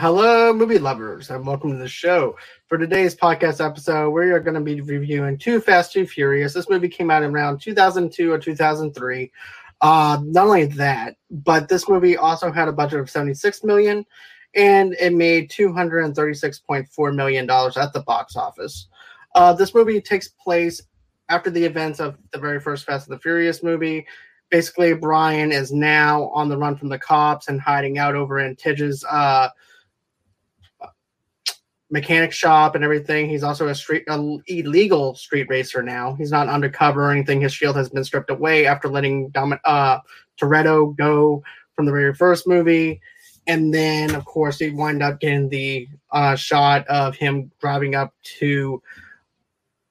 Hello, movie lovers, and welcome to the show. For today's podcast episode, we are going to be reviewing Too Fast, Too Furious. This movie came out in around 2002 or 2003. Uh, not only that, but this movie also had a budget of 76 million, and it made 236.4 million dollars at the box office. Uh, this movie takes place after the events of the very first Fast and the Furious movie. Basically, Brian is now on the run from the cops and hiding out over in Tej's uh, mechanic shop and everything. He's also a street a illegal street racer now. He's not undercover or anything. His shield has been stripped away after letting Dom- uh, Toretto go from the very first movie. And then, of course, he wind up getting the uh, shot of him driving up to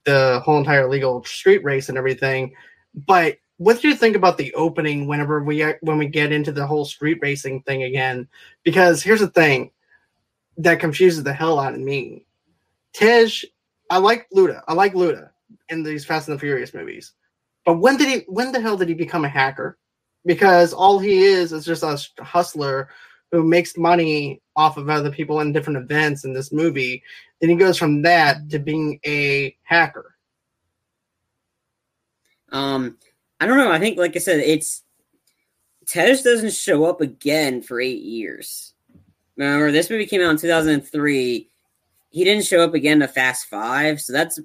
the whole entire legal street race and everything. But what do you think about the opening whenever we when we get into the whole street racing thing again? Because here's the thing that confuses the hell out of me. Tej, I like Luda. I like Luda in these Fast and the Furious movies. But when did he when the hell did he become a hacker? Because all he is is just a hustler who makes money off of other people in different events in this movie. Then he goes from that to being a hacker. Um, I don't know. I think, like I said, it's Tej doesn't show up again for eight years. Remember, this movie came out in 2003. He didn't show up again to Fast Five, so that's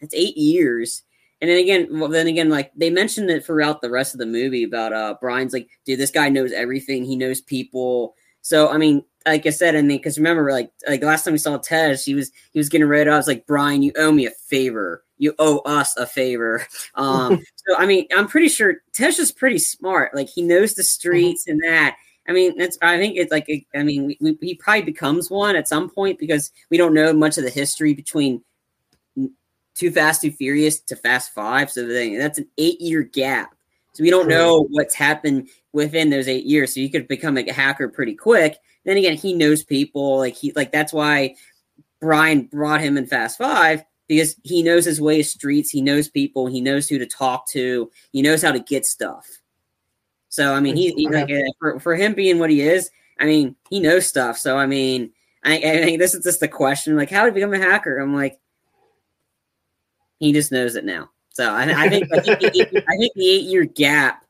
that's eight years. And then again, well, then again, like they mentioned it throughout the rest of the movie about uh Brian's like, dude, this guy knows everything. He knows people. So I mean, like I said, I mean, because remember, like like last time we saw Tej, he was he was getting rid of. I was like, Brian, you owe me a favor. You owe us a favor. Um, so I mean, I'm pretty sure Tej is pretty smart. Like he knows the streets and that. I mean, that's. I think it's like. I mean, we, he probably becomes one at some point because we don't know much of the history between Too Fast, Too Furious to Fast Five. So that's an eight-year gap. So we don't know what's happened within those eight years. So you could become a hacker pretty quick. Then again, he knows people. Like he, like that's why Brian brought him in Fast Five because he knows his way of streets. He knows people. He knows who to talk to. He knows how to get stuff. So I mean, he, he like uh, for for him being what he is, I mean, he knows stuff. So I mean, I, I think this is just the question: like, how did he become a hacker? I'm like, he just knows it now. So I, I think I think, the, I think the eight year gap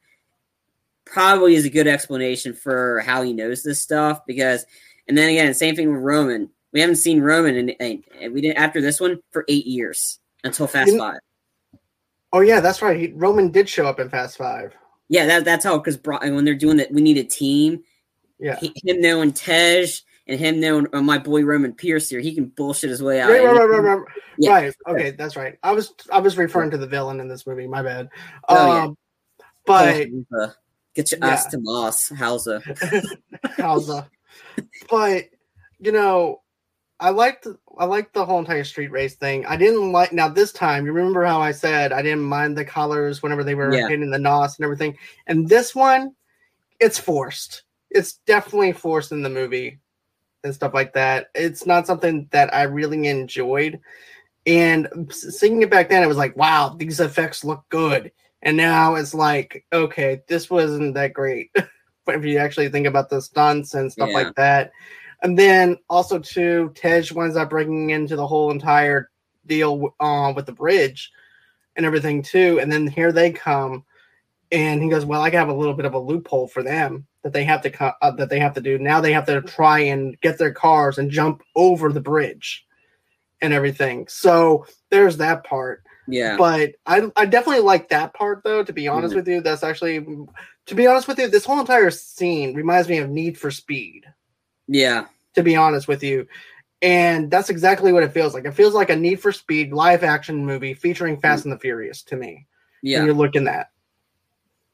probably is a good explanation for how he knows this stuff. Because, and then again, same thing with Roman. We haven't seen Roman, and we didn't after this one for eight years until Fast Five. Oh yeah, that's right. He, Roman did show up in Fast Five. Yeah, that, that's how because when they're doing that, we need a team. Yeah, he, him knowing Tej and him knowing uh, my boy Roman Pierce here, he can bullshit his way out. Right, right, right, right, right. Yeah. right. Okay, that's right. I was I was referring to the villain in this movie. My bad. Oh, um, yeah. but uh, get your yeah. ass to Moss, Hauser. Hauser. but you know, I liked I like the whole entire street race thing. I didn't like now this time. You remember how I said I didn't mind the colors whenever they were yeah. hitting the nos and everything. And this one, it's forced. It's definitely forced in the movie and stuff like that. It's not something that I really enjoyed. And seeing it back then, it was like, wow, these effects look good. And now it's like, okay, this wasn't that great. but if you actually think about the stunts and stuff yeah. like that, and then also too, Tej winds up breaking into the whole entire deal uh, with the bridge and everything too. And then here they come, and he goes, "Well, I have a little bit of a loophole for them that they have to uh, that they have to do. Now they have to try and get their cars and jump over the bridge and everything. So there's that part. Yeah. But I I definitely like that part though. To be honest mm-hmm. with you, that's actually to be honest with you, this whole entire scene reminds me of Need for Speed. Yeah. To be honest with you. And that's exactly what it feels like. It feels like a Need for Speed live action movie featuring Fast and the Furious to me. Yeah. you're looking at.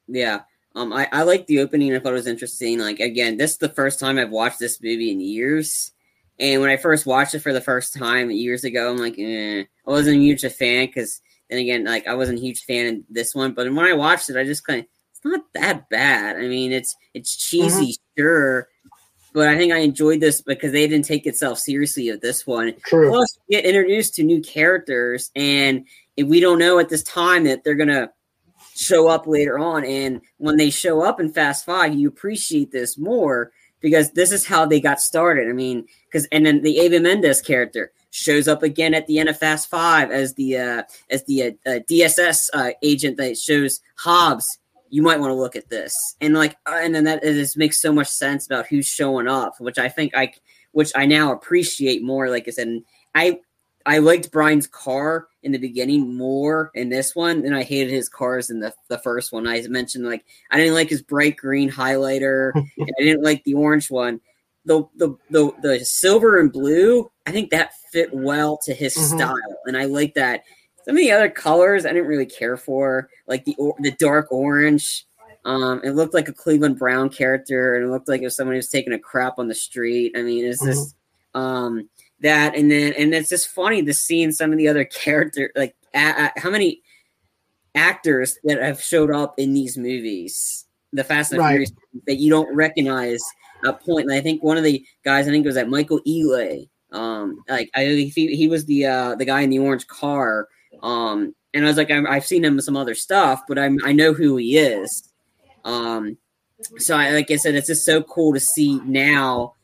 Yeah. Um, I, I like the opening. I thought it was interesting. Like again, this is the first time I've watched this movie in years. And when I first watched it for the first time years ago, I'm like, eh. I wasn't a huge a fan because then again, like I wasn't a huge fan of this one. But when I watched it, I just kind of it's not that bad. I mean, it's it's cheesy, mm-hmm. sure, but I think I enjoyed this because they didn't take itself seriously at this one. True. Plus, we get introduced to new characters, and we don't know at this time that they're gonna show up later on. And when they show up in Fast Five, you appreciate this more because this is how they got started. I mean, because and then the Eva Mendes character shows up again at the end of Fast Five as the uh, as the uh, uh, DSS uh, agent that shows Hobbs. You might want to look at this, and like, uh, and then that this makes so much sense about who's showing up, which I think I, which I now appreciate more. Like I said, I I liked Brian's car in the beginning more in this one than I hated his cars in the, the first one. I mentioned like I didn't like his bright green highlighter and I didn't like the orange one. The, the the the silver and blue, I think that fit well to his mm-hmm. style, and I like that. Some of the other colors I didn't really care for, like the the dark orange. Um, it looked like a Cleveland Brown character, and it looked like it was someone who was taking a crap on the street. I mean, it's mm-hmm. just um, that and then and it's just funny to see in some of the other character like a, a, how many actors that have showed up in these movies the fast and right. furious that you don't recognize a point and i think one of the guys i think it was that michael Ealy. um like i he, he was the uh the guy in the orange car um and i was like i have seen him in some other stuff but i'm i know who he is um so I, like i said it's just so cool to see now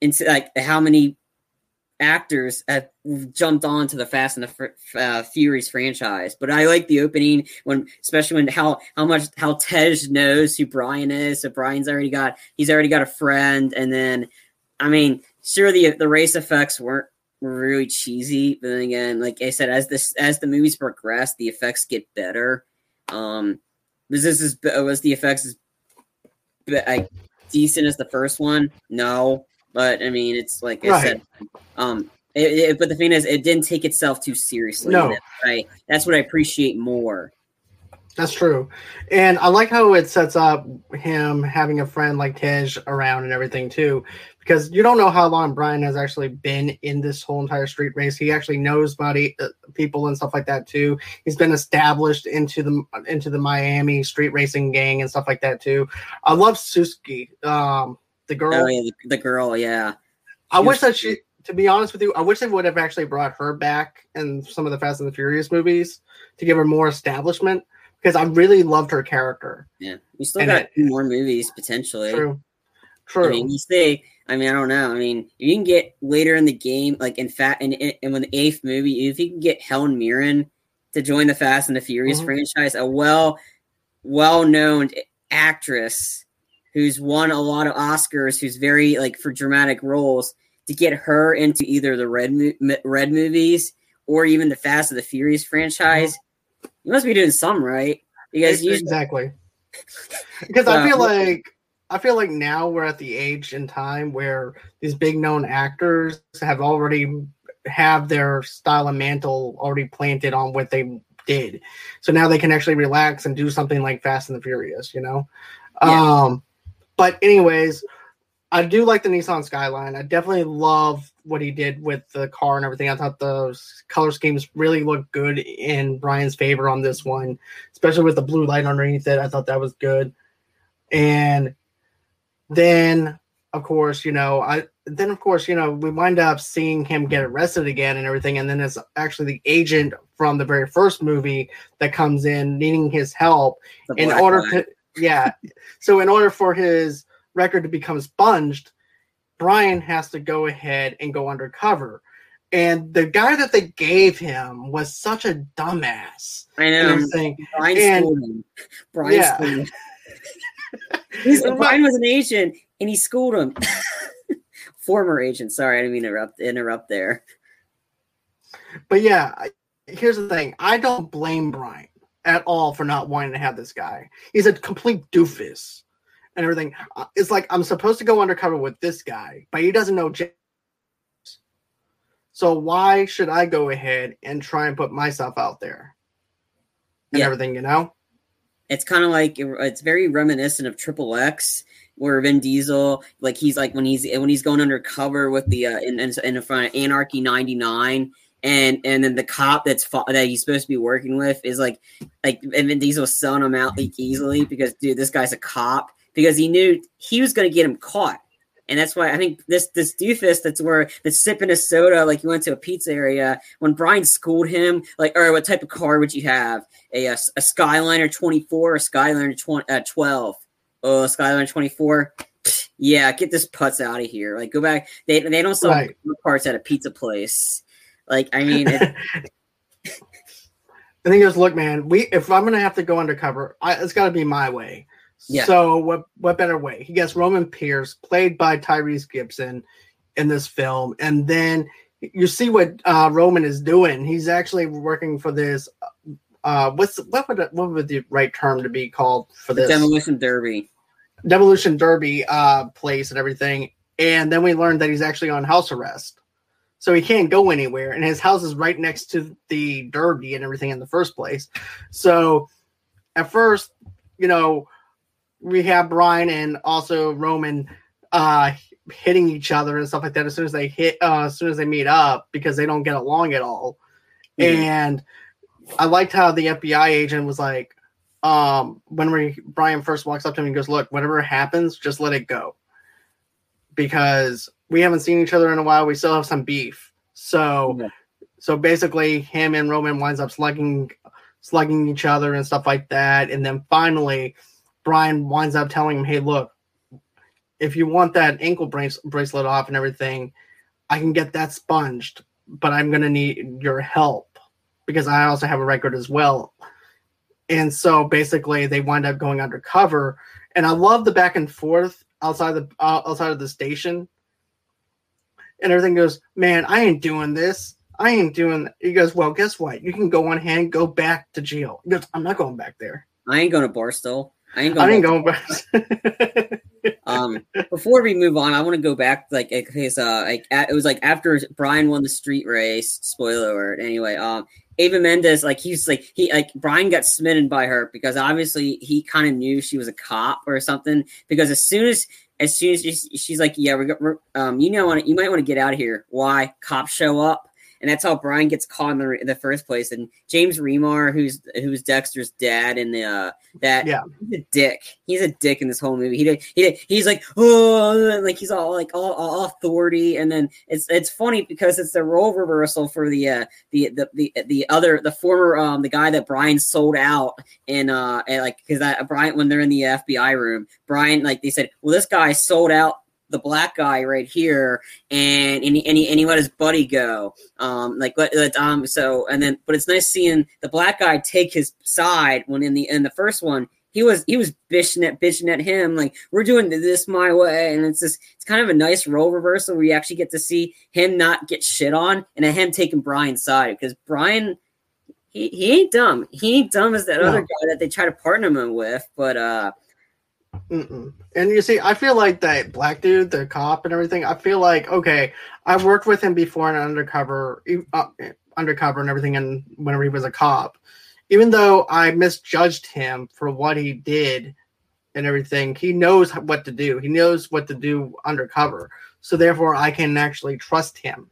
into like how many actors have jumped on to the Fast and the uh, Furious franchise. But I like the opening when, especially when how how much how Tej knows who Brian is. So Brian's already got he's already got a friend, and then I mean, sure the the race effects weren't really cheesy, but then again, like I said, as this as the movies progress, the effects get better. Um, was this is was the effects as like decent as the first one? No, but I mean, it's like I said, um, it, it, but the thing is, it didn't take itself too seriously. No, right. That's what I appreciate more. That's true, and I like how it sets up him having a friend like Tej around and everything too, because you don't know how long Brian has actually been in this whole entire street race. He actually knows body uh, people and stuff like that too. He's been established into the into the Miami street racing gang and stuff like that too. I love Suki. Um, the girl. Oh yeah, the, the girl. Yeah. I wish that she. To be honest with you, I wish they would have actually brought her back in some of the Fast and the Furious movies to give her more establishment because I really loved her character. Yeah, we still and got it, more movies potentially. True. True. I mean, you say. I mean, I don't know. I mean, if you can get later in the game, like in fact, and and when the eighth movie, if you can get Helen Mirren to join the Fast and the Furious mm-hmm. franchise, a well, well known actress who's won a lot of Oscars, who's very like for dramatic roles, to get her into either the Red Red movies or even the Fast and the Furious franchise. You must be doing some right because you exactly because I feel like I feel like now we're at the age and time where these big known actors have already have their style and mantle already planted on what they did. So now they can actually relax and do something like Fast and the Furious, you know? Yeah. Um but anyways, I do like the Nissan Skyline. I definitely love what he did with the car and everything. I thought the color schemes really looked good in Brian's favor on this one, especially with the blue light underneath it. I thought that was good. And then, of course, you know, I then of course, you know, we wind up seeing him get arrested again and everything. And then it's actually the agent from the very first movie that comes in needing his help in order to yeah. So in order for his record to become sponged, Brian has to go ahead and go undercover. And the guy that they gave him was such a dumbass. I know. Brian and, schooled him. Brian yeah. schooled him. He's, Brian was an agent and he schooled him. Former agent. Sorry, I didn't mean to interrupt interrupt there. But yeah, here's the thing. I don't blame Brian at all for not wanting to have this guy. He's a complete doofus and everything. Uh, it's like I'm supposed to go undercover with this guy, but he doesn't know James. So why should I go ahead and try and put myself out there and yeah. everything? You know, it's kind of like it's very reminiscent of Triple X, where Vin Diesel, like he's like when he's when he's going undercover with the uh, in in, in front of Anarchy '99 and and then the cop that's that he's supposed to be working with is like like and Vin Diesel selling him out like easily because dude, this guy's a cop because he knew he was going to get him caught. And that's why I think this this doofus that's where that's sipping a soda like he went to a pizza area when Brian schooled him like or what type of car would you have a a, a Skyliner 24 or Skyliner 20, uh, 12 oh Skyliner 24 Yeah, get this putz out of here. Like, go back. They they don't sell Right. parts at a pizza place. Like, I mean, it, And he goes, "Look, man, we if I'm gonna have to go undercover, I, it's got to be my way." Yeah. So what? What better way? He gets Roman Pierce, played by Tyrese Gibson, in this film, and then you see what uh, Roman is doing. He's actually working for this. Uh, what's what would what would the right term to be called for the this demolition derby. Demolition Derby uh, place and everything? And then we learned that he's actually on house arrest. So he can't go anywhere, and his house is right next to the Derby and everything in the first place. So at first, you know, we have Brian and also Roman uh, hitting each other and stuff like that as soon as they hit, uh, as soon as they meet up because they don't get along at all. Mhm. And I liked how the FBI agent was like, um, when we, Brian first walks up to him and goes, "Look, whatever happens, just let it go." because we haven't seen each other in a while. We still have some beef. So Yeah. so basically him and Roman winds up slugging slugging each other and stuff like that. And then finally Brian winds up telling him, Hey, look, if you want that ankle brace- bracelet off and everything, I can get that sponged, but I'm gonna need your help because I also have a record as well. And so basically they wind up going undercover. And I love the back and forth outside the uh, outside of the station. And everything goes, man, I ain't doing this. I ain't doing. He goes, well, guess what? You can go on hand, go back to jail. He goes, I'm not going back there. I ain't going to Barstow. I ain't I going. ain't going back. um before we move on i want to go back like because uh like at, it was like after brian won the street race spoiler alert anyway um eva mendes like he's like he like brian got smitten by her because obviously he kind of knew she was a cop or something because as soon as as soon as she's, she's like yeah we're, we're um you know you might want to get out of here why cops show up and that's how Brian gets caught in the, in the first place. And James Remar, who's who's Dexter's dad, in the uh, that Yeah. he's a dick. He's a dick in this whole movie. He did, he did, he's like oh, like he's all like all, all authority, and then it's it's funny because it's the role reversal for the uh, the the the the other the former um the guy that Brian sold out in uh and like because that Brian when they're in the FBI room, Brian like they said, well this guy sold out the black guy right here and and he, and he, and he let his buddy go. Um like let, let um so and then but it's nice seeing the black guy take his side when in the in the first one he was he was bitching at bitching at him like we're doing this my way. And it's just it's kind of a nice role reversal where you actually get to see him not get shit on and then him taking Brian's side because Brian he, he ain't dumb. He ain't dumb as that No. other guy that they try to partner him with but uh Mm-mm. And you see, I feel like that black dude, the cop and everything. I feel like okay, I've worked with him before in undercover, uh, undercover and everything, and whenever he was a cop. Even though I misjudged him for what he did and everything, he knows what to do. He knows what to do undercover. So therefore, I can actually trust him.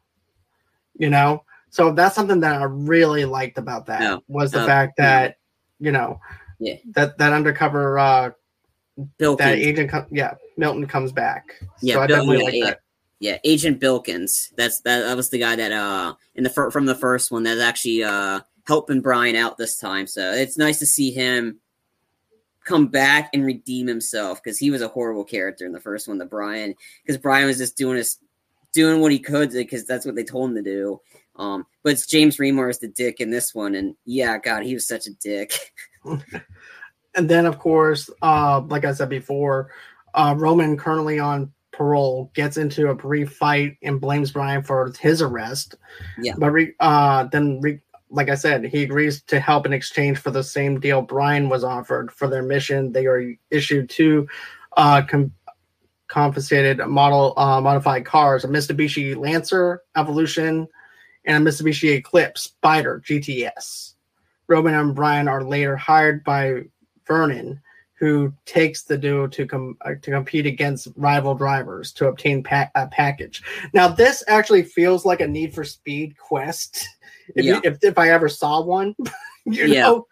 You know, so that's something that I really liked about that No. was the No. fact that you know Yeah. that that undercover uh Bill that agent com- yeah milton comes back Yeah, so Bill- definitely yeah, like yeah. that Yeah, Agent Bilkins. That's that. That was the guy that uh in the fir- from the first one that's actually uh helping Brian out this time. So it's nice to see him come back and redeem himself because he was a horrible character in the first one. The Brian because Brian was just doing his doing what he could because that's what they told him to do. Um, but it's James Remar is the dick in this one, and yeah, God, he was such a dick. and then of course uh like i said before uh roman currently on parole gets into a brief fight and blames brian for his arrest. Yeah. but re- uh then re- like i said he agrees to help in exchange for the same deal brian was offered for their mission. They are issued two uh com- confiscated model uh modified cars a mitsubishi lancer evolution and a mitsubishi eclipse spyder gts roman and brian are later hired by vernon who takes the duo to com- uh, to compete against rival drivers to obtain pa- a package. Now, this actually feels like a Need for Speed quest. If, Yeah. you, if if I ever saw one, you Yeah. know,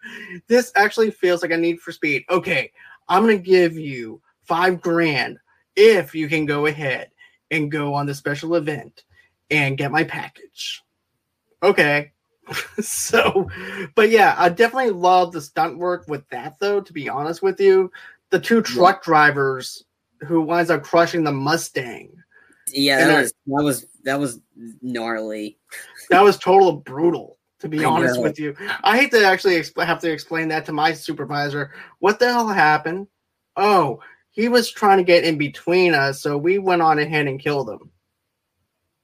this actually feels like a Need for Speed. Okay, I'm gonna give you five grand if you can go ahead and go on the special event and get my package. Okay. so, but yeah, I definitely love the stunt work with that, though, to be honest with you. The two truck drivers who winds up crushing the Mustang. Yeah, that was that was that was gnarly. That was total brutal, to be I honest know. with you. I hate to actually have to explain that to my supervisor. What the hell happened? Oh, he was trying to get in between us, so we went on ahead and killed him.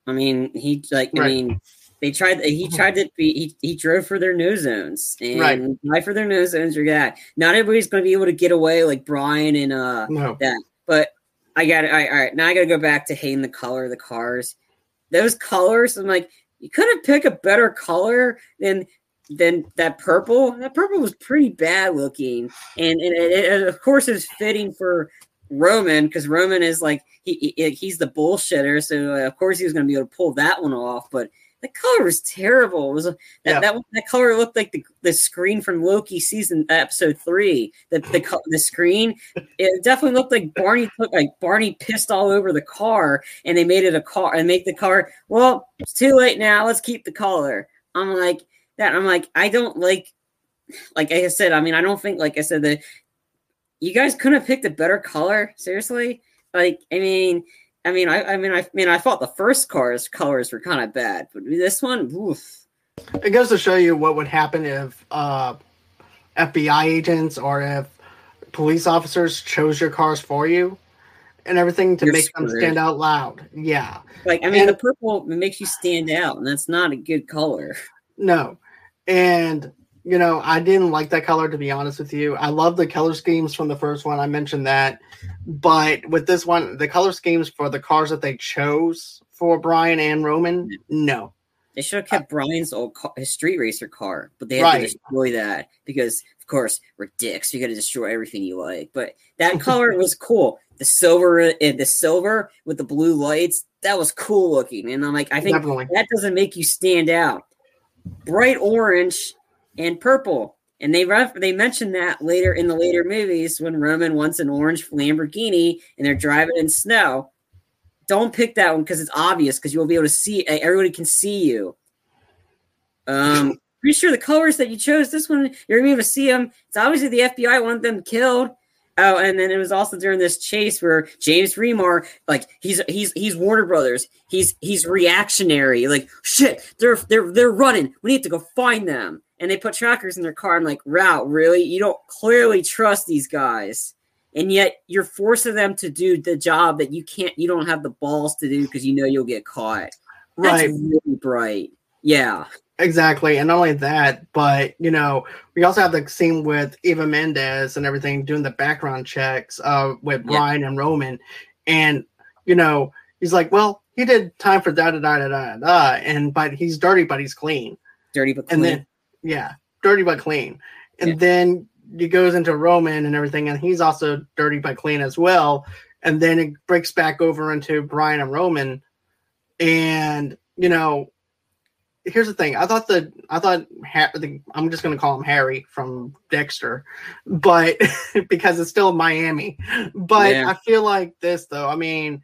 I mean, he like I mean, they tried. He tried to be. He, he drove for their no zones and Right. drive for their no zones. Or that. Not everybody's going to be able to get away like Brian and uh No. that. But I got it. All right, all right. Now I got to go back to hating the color of the cars. Those colors. I'm like, you couldn't pick a better color than than that purple. That purple was pretty bad looking, and and it, it- of course it's fitting for Roman because Roman is like he, he he's the bullshitter, so uh, of course he was going to be able to pull that one off. But the color was terrible. It was that Yeah. that, one- that color looked like the, the screen from Loki season episode three. The the the screen it definitely looked like Barney looked like Barney pissed all over the car, and they made it a car and make the car. Well, it's too late now. Let's keep the color. I'm like that. I'm like I don't like like I said. I mean I don't think like I said that you guys couldn't have picked a better color. Seriously, like I mean. I mean, I, I mean, I, mean, I thought the first cars colors were kind of bad, but this one, oof. It goes to show you what would happen if uh, FBI agents or if police officers chose your cars for you and everything to You're make them stand out loud. Yeah. Like, I mean, And- the purple makes you stand out, and that's not a good color. No. And you know, I didn't like that color to be honest with you. I love the color schemes from the first one. I mentioned that. But with this one, the color schemes for the cars that they chose for Brian and Roman, no. They should have kept Brian's old car, his street racer car, but they had Right. to destroy that because, of course, we're dicks. You got to destroy everything you like. But that color was cool. The silver, and the silver with the blue lights, that was cool looking. And I'm like, I think Definitely. that doesn't make you stand out. Bright orange and purple. And they ref- they mentioned that later in the later movies when Roman wants an orange Lamborghini and they're driving in snow. Don't pick that one because it's obvious because you'll be able to see eh, everybody can see you. Um, pretty sure the colors that you chose this one you're gonna be able to see them. It's obviously the FBI wanted them killed. Oh, and then it was also during this chase where James Remar, like he's he's he's Warner Brothers. He's he's reactionary. Like shit, they're they're they're running. We need to go find them. And they put trackers in their car. I'm like, wow, really? You don't clearly trust these guys, and yet you're forcing them to do the job that you can't. You don't have the balls to do because you know you'll get caught. That's Right. really bright. Yeah. Exactly. And not only that, but you know, we also have the scene with Eva Mendes and everything doing the background checks uh with Yeah. Brian and Roman. And you know, he's like, Well, he did time for da da da da da da and but he's dirty but he's clean. Dirty but And clean. then yeah, dirty but clean. And Yeah. then he goes into Roman and everything, and he's also dirty but clean as well. And then it breaks back over into Brian and Roman. And you know, here's the thing. I thought the I thought ha- the, I'm just going to call him Harry from Dexter, but because it's still Miami. But Yeah. I feel like this though. I mean,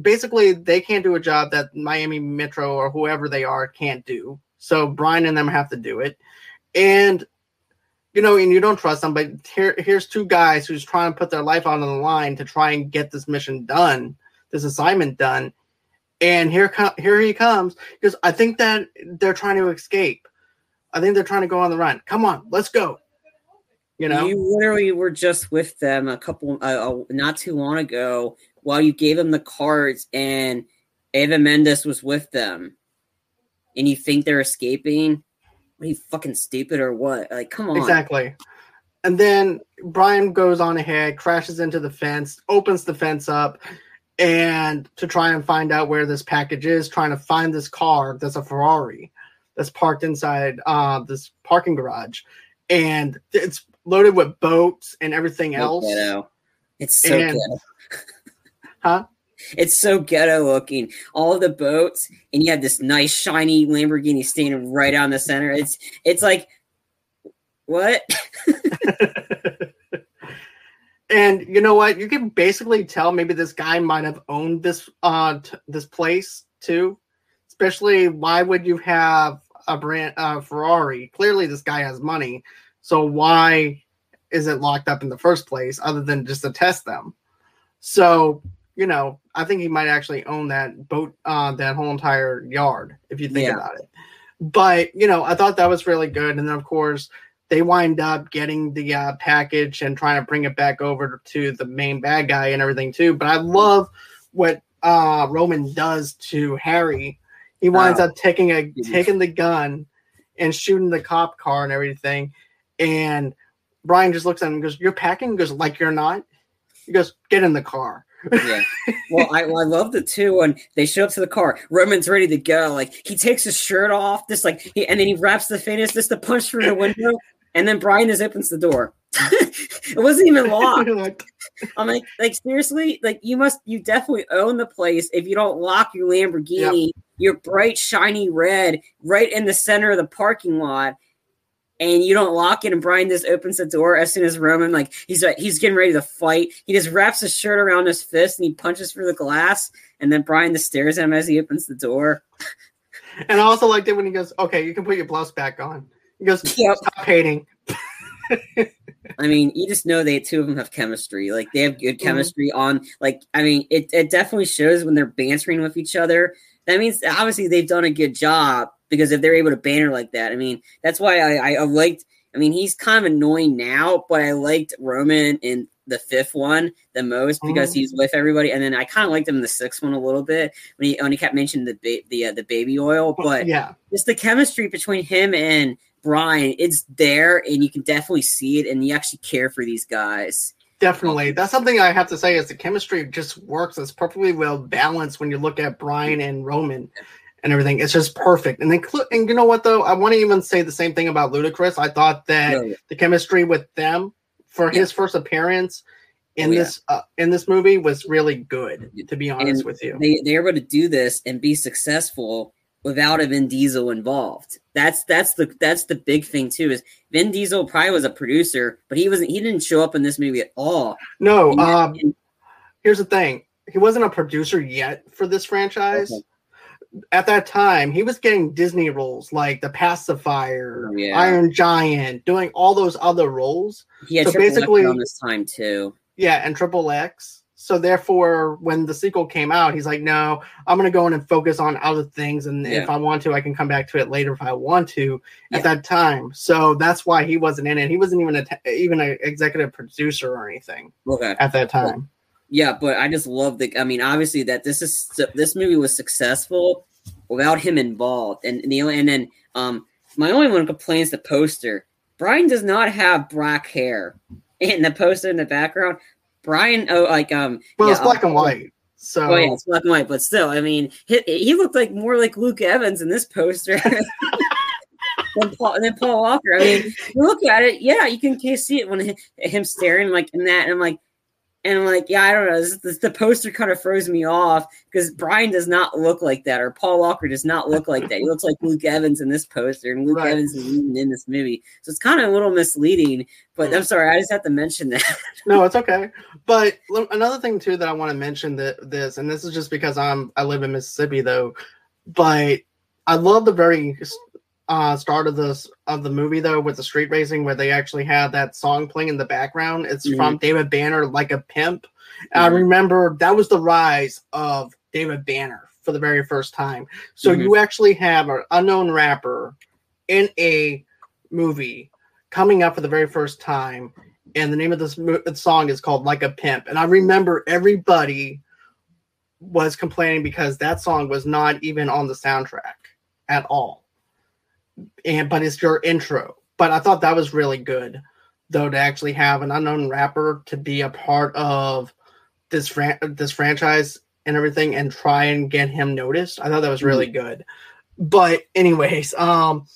basically they can't do a job that Miami Metro or whoever they are can't do. So Brian and them have to do it, and you know, and you don't trust them. But here, here's two guys who's trying to put their life on the line to try and get this mission done, this assignment done. And here, co- here he comes because I think that they're trying to escape. I think they're trying to go on the run. Come on, let's go. You know, you literally were just with them a couple, uh, uh, not too long ago, while you gave them the cards, and Eva Mendes was with them, and you think they're escaping? What are you fucking stupid or what? Like, come on. Exactly. And then Brian goes on ahead, crashes into the fence, opens the fence up, and to try and find out where this package is, trying to find this car that's a Ferrari that's parked inside uh, this parking garage. And it's loaded with boats and everything else. It's so And-. Huh? It's so ghetto looking. All the boats, and you have this nice shiny Lamborghini standing right on the center. It's it's like what? and you know what? You can basically tell maybe this guy might have owned this uh t- this place too. Especially, why would you have a brand uh, Ferrari? Clearly, this guy has money. So why is it locked up in the first place, other than just to test them? So, you know, I think he might actually own that boat, uh, that whole entire yard, if you think Yeah. about it. But, you know, I thought that was really good. And then, of course, they wind up getting the uh, package and trying to bring it back over to the main bad guy and everything, too. But I love what uh, Roman does to Harry. He winds Oh. up taking a taking the gun and shooting the cop car and everything. And Brian just looks at him and goes, You're packing? He goes, Like you're not? He goes, Get in the car. Yeah. Well, I, I love the two when they show up to the car. Roman's ready to go. Like he takes his shirt off, this like, he, and then he wraps the finish just to punch through the window, and then Brian just opens the door. it wasn't even locked. I'm like, like seriously, like you must, you definitely own the place if you don't lock your Lamborghini, your bright shiny red, right in the center of the parking lot, and you don't lock it. And Brian just opens the door as soon as Roman, like he's like he's getting ready to fight. He just wraps his shirt around his fist and he punches through the glass. And then Brian just stares at him as he opens the door. and I also liked it when he goes, Okay, you can put your blouse back on. He goes, Yep. Stop hating. I mean, you just know they two of them have chemistry. Like they have good Mhm. chemistry on. Like I mean, it it definitely shows when they're bantering with each other. That means obviously they've done a good job because if they're able to banter like that, I mean, that's why I I, I liked. I mean, he's kind of annoying now, but I liked Roman in the fifth one the most because Mhm. he's with everybody, and then I kind of liked him in the sixth one a little bit when he only kept mentioning the ba- the uh, the baby oil, but yeah. just the chemistry between him and Brian, it's there, and you can definitely see it, and you actually care for these guys. Definitely. That's something I have to say is the chemistry just works. It's perfectly well balanced when you look at Brian and Roman and everything. It's just perfect. And then, and you know what though? I want to even say the same thing about Ludacris. I thought that Yeah. the chemistry with them for Yeah. his first appearance in Oh, yeah. this uh, in this movie was really good. To be honest And with you, They they're able to do this and be successful without a Vin Diesel involved. That's that's the that's the big thing too. Is Vin Diesel probably was a producer, but he wasn't. He didn't show up in this movie at all. no. And- Um, and- here's the thing: he wasn't a producer yet for this franchise. Okay. At that time, he was getting Disney roles like The Pacifier, Oh, yeah. Iron Giant, doing all those other roles. he had So basically- around this time too. Yeah, and Triple X. So therefore, when the sequel came out, he's like, "No, I'm going to go in and focus on other things, and Yeah. if I want to, I can come back to it later if I want to." At Yeah. that time, so that's why he wasn't in it. He wasn't even a t- even an executive producer or anything Okay. at that time. Yeah, but I just love the. I mean, obviously that this is this movie was successful without him involved, and, and the only and then um my only one complains the poster. Brian does not have black hair in the poster in the background. Brian, oh, like um, Well, it's black um, and white. So Oh yeah, it's black and white, but still, I mean, he, he looked like more like Luke Evans in this poster than Paul than Paul Walker. I mean, you look at it, yeah, you can see it when him staring like in that, and I'm like, and I'm like, yeah, I don't know, this, this, the poster kind of throws me off because Brian does not look like that, or Paul Walker does not look like that. He looks like Luke Evans in this poster, and Luke Right. Evans is even in this movie, so it's kind of a little misleading. But hmm. I'm sorry, I just have to mention that. no, it's okay. But another thing too that I want to mention that this, and this is just because I'm I live in Mississippi though, but I love the very uh, start of this of the movie though with the street racing where they actually had that song playing in the background. It's from David Banner, like a pimp. And I Mhm. remember that was the rise of David Banner for the very first time. So Mhm. you actually have an unknown rapper in a movie coming up for the very first time and the name of this mo- song is called like a pimp and i remember everybody was complaining because that song was not even on the soundtrack at all and but it's your intro but i thought that was really good though to actually have an unknown rapper to be a part of this fran- this franchise and everything and try and get him noticed i thought that was really good but anyways um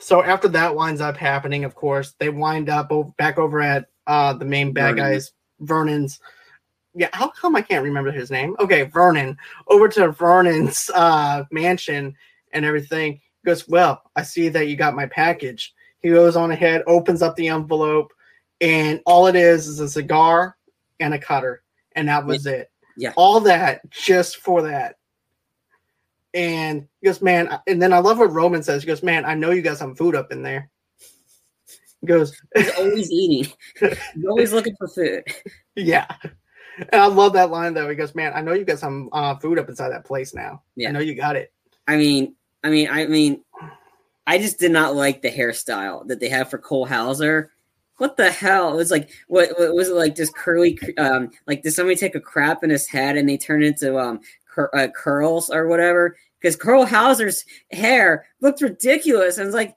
so after that winds up happening, of course, they wind up back over at uh the main bad Vernon. guys, Vernon's. Yeah, how come I can't remember his name? Okay, Vernon. Over to Vernon's uh mansion and everything. He goes, Well, I see that you got my package. He goes on ahead, opens up the envelope, and all it is is a cigar and a cutter. And that was it. Yeah. All that just for that. And he goes, man, and then I love what Roman says. He goes, man, I know you got some food up in there. He goes, He's always eating. He's always looking for food. yeah. And I love that line though. He goes, "Man, I know you got some uh, food up inside that place now. Yeah. I know you got it." I mean, I mean, I mean, I just did not like the hairstyle that they have for Cole Hauser. What the hell? It was like, what, what was it like? Just curly, um, like did somebody take a crap in his head and they turn into um cur- uh, curls or whatever? Because Cole Hauser's hair looked ridiculous, and it's like,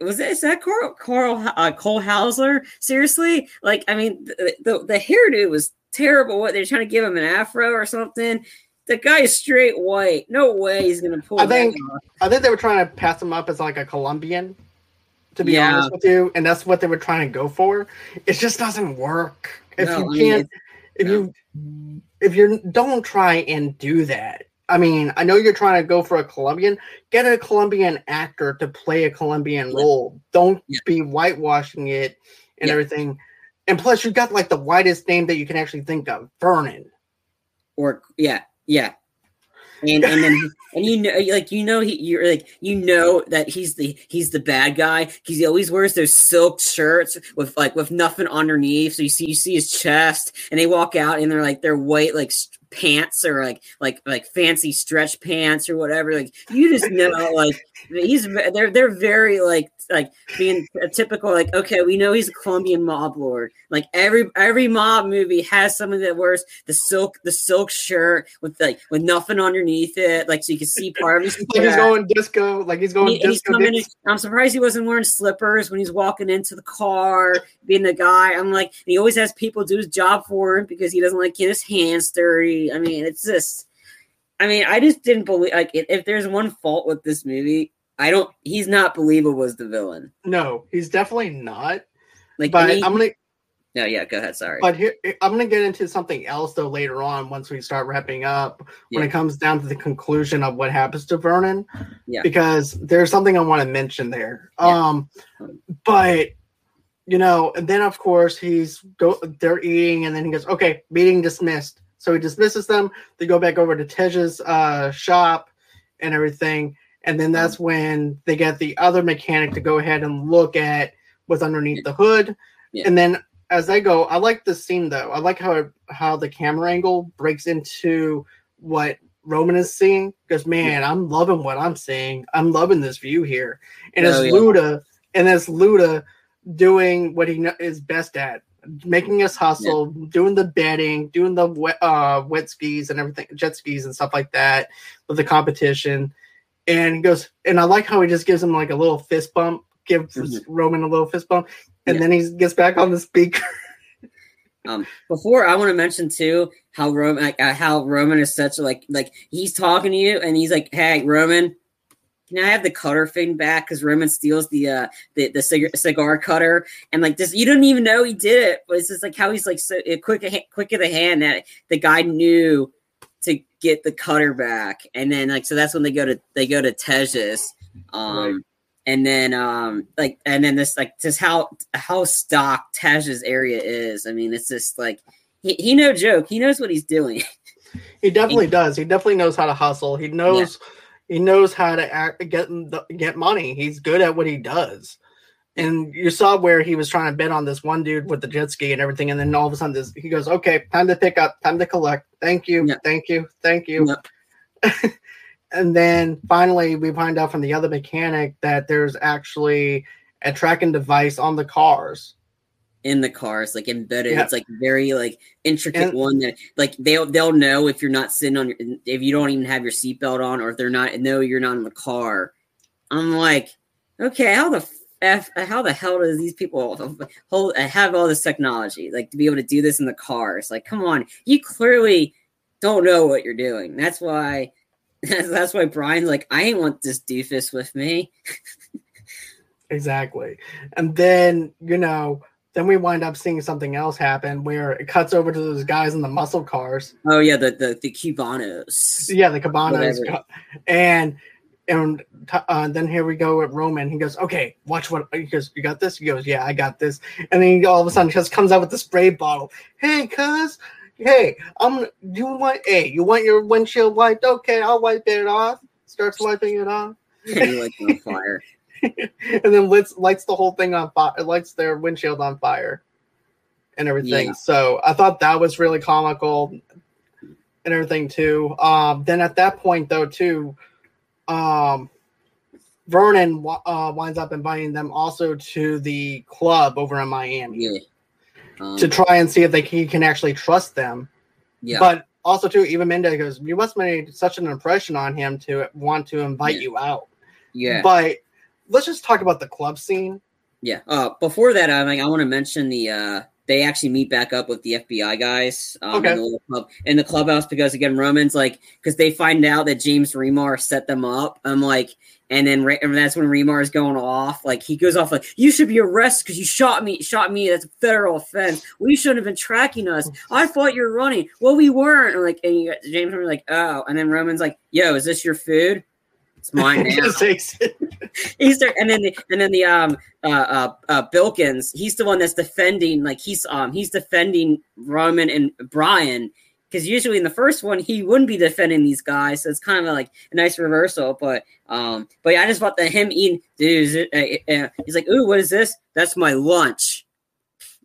was it is that Coral Coral uh, Cole Hauser? Seriously? Like, I mean, the, the the hairdo was terrible. What they're trying to give him an afro or something? The guy is straight white. No way he's gonna pull. I think-. I think they were trying to pass him up as like a Colombian. To be Yeah. honest with you, and that's what they were trying to go for. It just doesn't work if No, you can't. it's- if no. you if you don't try and do that. I mean, I know you're trying to go for a Colombian. Get a Colombian actor to play a Colombian Yeah. role. Don't Yeah. be whitewashing it and everything. And plus, you've got like the whitest name that you can actually think of, Vernon. or yeah, yeah. And and then and you know like you know he you're like you know that he's the he's the bad guy because he always wears those silk shirts with like with nothing underneath so you see you see his chest and they walk out and they're like they're white like pants or like like like fancy stretch pants or whatever like you just know like he's they're they're very like like being a typical like okay we know he's a Colombian mob lord like every every mob movie has somebody that wears the silk the silk shirt with like with nothing underneath it like so you can see part of his Like he's going disco. Like he's going He- he's disco. coming in, I'm surprised he wasn't wearing slippers when he's walking into the car, being the guy. I'm like, he always has people do his job for him because he doesn't like get his hands dirty. I mean, it's just, I mean, I just didn't believe. Like, if, if there's one fault with this movie, I don't. He's not believable as the villain. No, he's definitely not. Like, But he- I'm gonna no, yeah, go ahead. Sorry. But here, I'm going to get into something else though later on once we start wrapping up. When it comes down to the conclusion of what happens to Vernon, Yeah. because there's something I want to mention there. Yeah. Um, but you know, and then of course he's go. They're eating, and then he goes, "Okay, meeting dismissed." So he dismisses them. They go back over to Tej's uh, shop and everything, and then that's when they get the other mechanic to go ahead and look at what's underneath the hood. Yeah. And then as they go, I like this scene though. I like how how the camera angle breaks into what Roman is seeing. Because man, I'm loving what I'm seeing. I'm loving this view here, and Oh, it's yeah. Luda, and it's Luda doing what he is best at, making us hustle, doing the betting, doing the wet, uh, wet skis and everything, jet skis and stuff like that with the competition. And he goes, and I like how he just gives him like a little fist bump, gives Mhm. Roman a little fist bump, and Yeah. then he gets back on the speaker. Um, before I want to mention too how Roman, like, uh, how Roman is such a, like, like he's talking to you and he's like, "Hey, Roman, can I have the cutter thing back?" Because Roman steals the uh the the cigar, cigar cutter and like this, you don't even know he did it, but it's just like how he's like so uh, quick, quick of the hand that the guy knew to get the cutter back, and then like so that's when they go to they go to Tej's, um. Right. And then, um, like, and then this, like, just how how stock Tej's area is. I mean, it's just like he, he no joke. He knows what he's doing. He definitely does. He definitely knows how to hustle. He knows he knows how to act, get get money. He's good at what he does. And you saw where he was trying to bet on this one dude with the jet ski and everything, and then all of a sudden this, he goes, "Okay, time to pick up, time to collect. Thank you, Yeah. thank you, thank you." Yeah. and then finally, we find out from the other mechanic that there's actually a tracking device on the cars. In the cars, like embedded. Yeah. It's like very like intricate And- one that like they'll they'll know if you're not sitting on your if you don't even have your seatbelt on or if they're not know you're not in the car. I'm like, okay, how the f how the hell does these people hold have all this technology like to be able to do this in the cars? Like, come on, you clearly don't know what you're doing. That's why. That's why Brian's like, I ain't want this doofus with me. Exactly. And then, you know, then we wind up seeing something else happen where it cuts over to those guys in the muscle cars. Oh yeah, the the, the Cubanos. Yeah, the. Whatever. And and uh, then here we go with Roman. He goes, "Okay, watch what." He goes, "You got this." He goes, "Yeah, I got this." And then he all of a sudden just comes out with the spray bottle. Hey, cuz, hey, I'm. You want? Hey, you want your windshield wiped? Okay, I'll wipe it off. Starts wiping it off, He like on fire. and then lights lights the whole thing on fire. Lights their windshield on fire. and everything. Yeah. So I thought that was really comical and everything too. Um, then at that point though too, um, Vernon uh, winds up inviting them also to the club over in Miami Yeah. Um, to try and see if they can, he can actually trust them. yeah. But also too, Eva Mendes goes, "You must have made such an impression on him to want to invite Yeah. you out." yeah. But let's just talk about the club scene. Yeah. Uh, before that, I like I want to mention the uh, they actually meet back up with the FBI guys um, Okay. in, the club, in the clubhouse because again Roman's like because they find out that James Remar set them up. I'm like, and then Re- and that's when Remar is going off. Like he goes off like you should be arrested because you shot me. Shot me. That's a federal offense. We shouldn't have been tracking us. I thought you were running. Well, we weren't. And like and you, James was like, oh, and then Roman's like, yo, is this your food? It's mine now. Just takes it. he's there, and then the, and then the um uh, uh uh Bilkins, he's the one that's defending, like he's um he's defending Roman and Brian because usually in the first one he wouldn't be defending these guys, so it's kind of like a nice reversal. But um, but yeah, I just thought that him eating, dude, uh, uh, he's like, ooh, what is this? That's my lunch.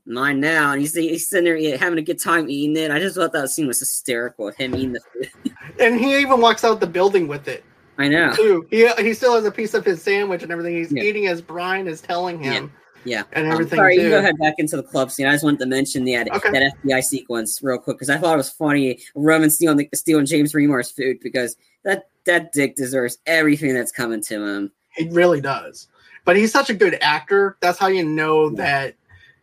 Mine now, and he's, he's sitting there eating- having a good time eating it. I just thought that scene was hysterical with him eating the food. And he even walks out the building with it I know. too. He he still has a piece of his sandwich and everything. He's Yeah. eating as Brian is telling him. Yeah. And Um, everything sorry, you too. can go ahead back into the club scene. I just wanted to mention the, Okay. that FBI sequence real quick because I thought it was funny. Roman stealing the, stealing James Remar's food because that that dick deserves everything that's coming to him. He really does. But he's such a good actor. That's how you know that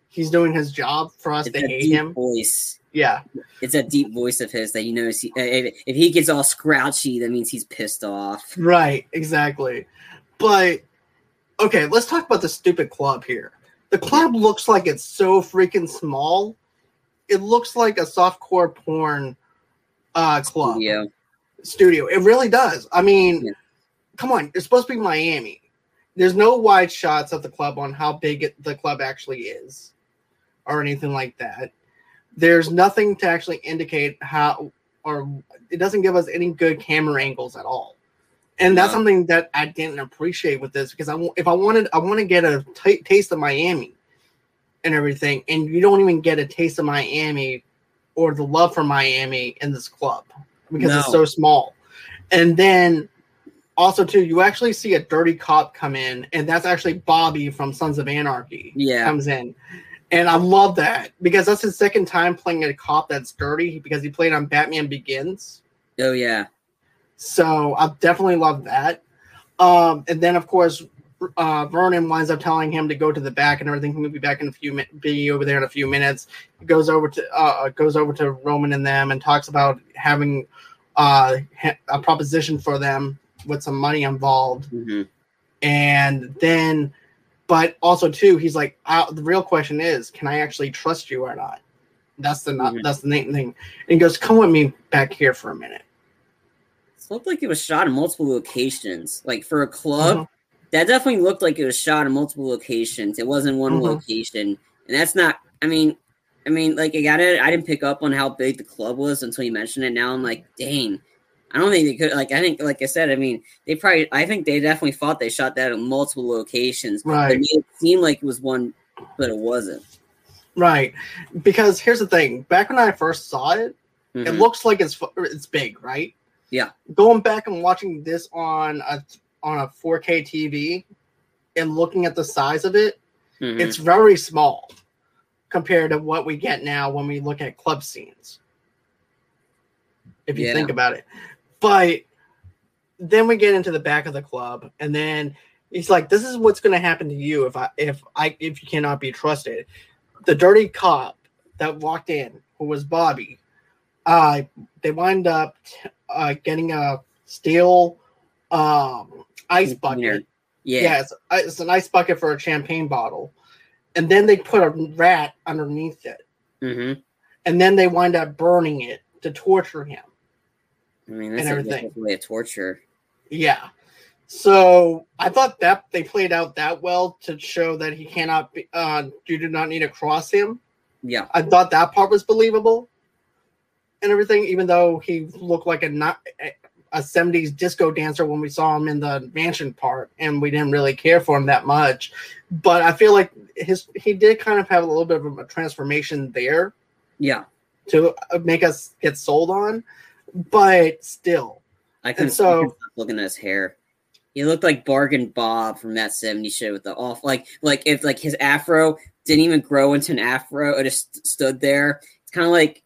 he's doing his job for us It's to hate him. voice. Yeah. It's a deep voice of his that you notice. He, if, if he gets all scrouchy, that means he's pissed off. Right, exactly. But okay, let's talk about the stupid club here. The club looks like it's so freaking small. It looks like a softcore porn uh club Yeah, studio. It really does. I mean, Yeah. come on, it's supposed to be Miami. There's no wide shots of the club on how big it, the club actually is or anything like that. There's nothing to actually indicate how, or it doesn't give us any good camera angles at all. And that's No. something that I didn't appreciate with this because I, if I wanted, I want to get a t- taste of Miami and everything, and you don't even get a taste of Miami or the love for Miami in this club because it's so small. And then also too, you actually see a dirty cop come in, and that's actually Bobby from Sons of Anarchy yeah, comes in. And I love that because that's his second time playing a cop that's dirty because he played on Batman Begins. oh yeah, So I definitely love that. Um, and then of course, uh, Vernon winds up telling him to go to the back and everything. He'll be back in a few minutes. Be over there in a few minutes. He goes over to uh, goes over to Roman and them and talks about having uh, a proposition for them with some money involved. hmm And then, but also too, he's like, uh, the real question is, can I actually trust you or not? That's the not, Mhm. that's the main thing. And he goes, come with me back here for a minute. It looked like it was shot in multiple locations. Like for a club, Mhm. that definitely looked like it was shot in multiple locations. It wasn't one Mhm. location, and that's not. I mean, I mean, like I got it. I didn't pick up on how big the club was until you mentioned it. Now I'm like, dang. I don't think they could. Like I think, like I said, I mean, they probably. I think they definitely thought they shot that in multiple locations. Right. it it seem like it was one, but it wasn't. Right. Because here's the thing. Back when I first saw it, it Mhm. looks like it's it's big, right? Yeah. Going back and watching this on a on a 4K TV and looking at the size of it, Mhm. it's very small compared to what we get now when we look at club scenes. If you Yeah. think about it. But then we get into the back of the club and then he's like this is what's going to happen to you if I if I if you cannot be trusted. The dirty cop that walked in who was Bobby uh they wind up uh getting a steel um ice bucket yeah, yeah, it's, it's an ice bucket for a champagne bottle. And then they put a rat underneath it. hmm And then they wind up burning it to torture him. I mean, And that's a everything. way of torture. Yeah. So I thought that they played out that well to show that he cannot be, uh, you do not need to cross him. Yeah, I thought that part was believable and everything, even though he looked like a not, a 70s disco dancer when we saw him in the mansion part and we didn't really care for him that much but i feel like his he did kind of have a little bit of a transformation there Yeah, to make us get sold on but still I couldn't, so- stop looking at his hair. He looked like Bargain Bob from that 70s show with the off like like if like his afro didn't even grow into an afro, it just stood there. It's kind of like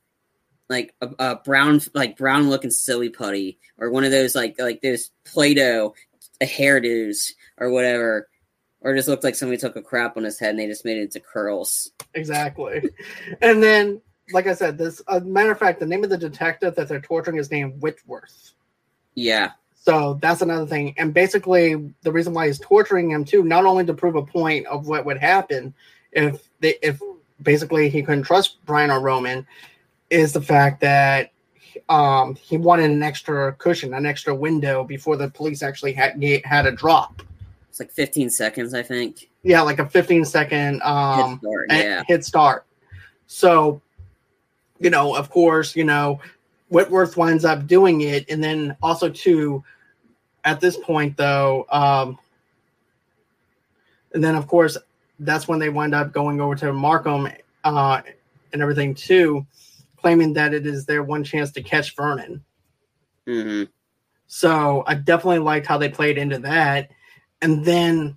like a, a brown like brown looking silly putty or one of those like like those Play-Doh uh, hairdos or whatever. Or just looked like somebody took a crap on his head and they just made it into curls. exactly and then like i said this a matter of fact the name of the detective that they're torturing is named whitworth Yeah. So that's another thing. And basically, the reason why he's torturing him too, not only to prove a point of what would happen if they, if basically he couldn't trust Brian or Roman, is the fact that um, he wanted an extra cushion, an extra window before the police actually had had a drop. It's like 15 seconds, I think. Yeah, like a 15 second um, start, yeah. head start. So, you know, of course, you know, Whitworth winds up doing it, and then also too, at this point though, um, and then of course, that's when they wind up going over to Markham uh, and everything too, claiming that it is their one chance to catch Vernon. Mm-hmm. So I definitely liked how they played into that. And then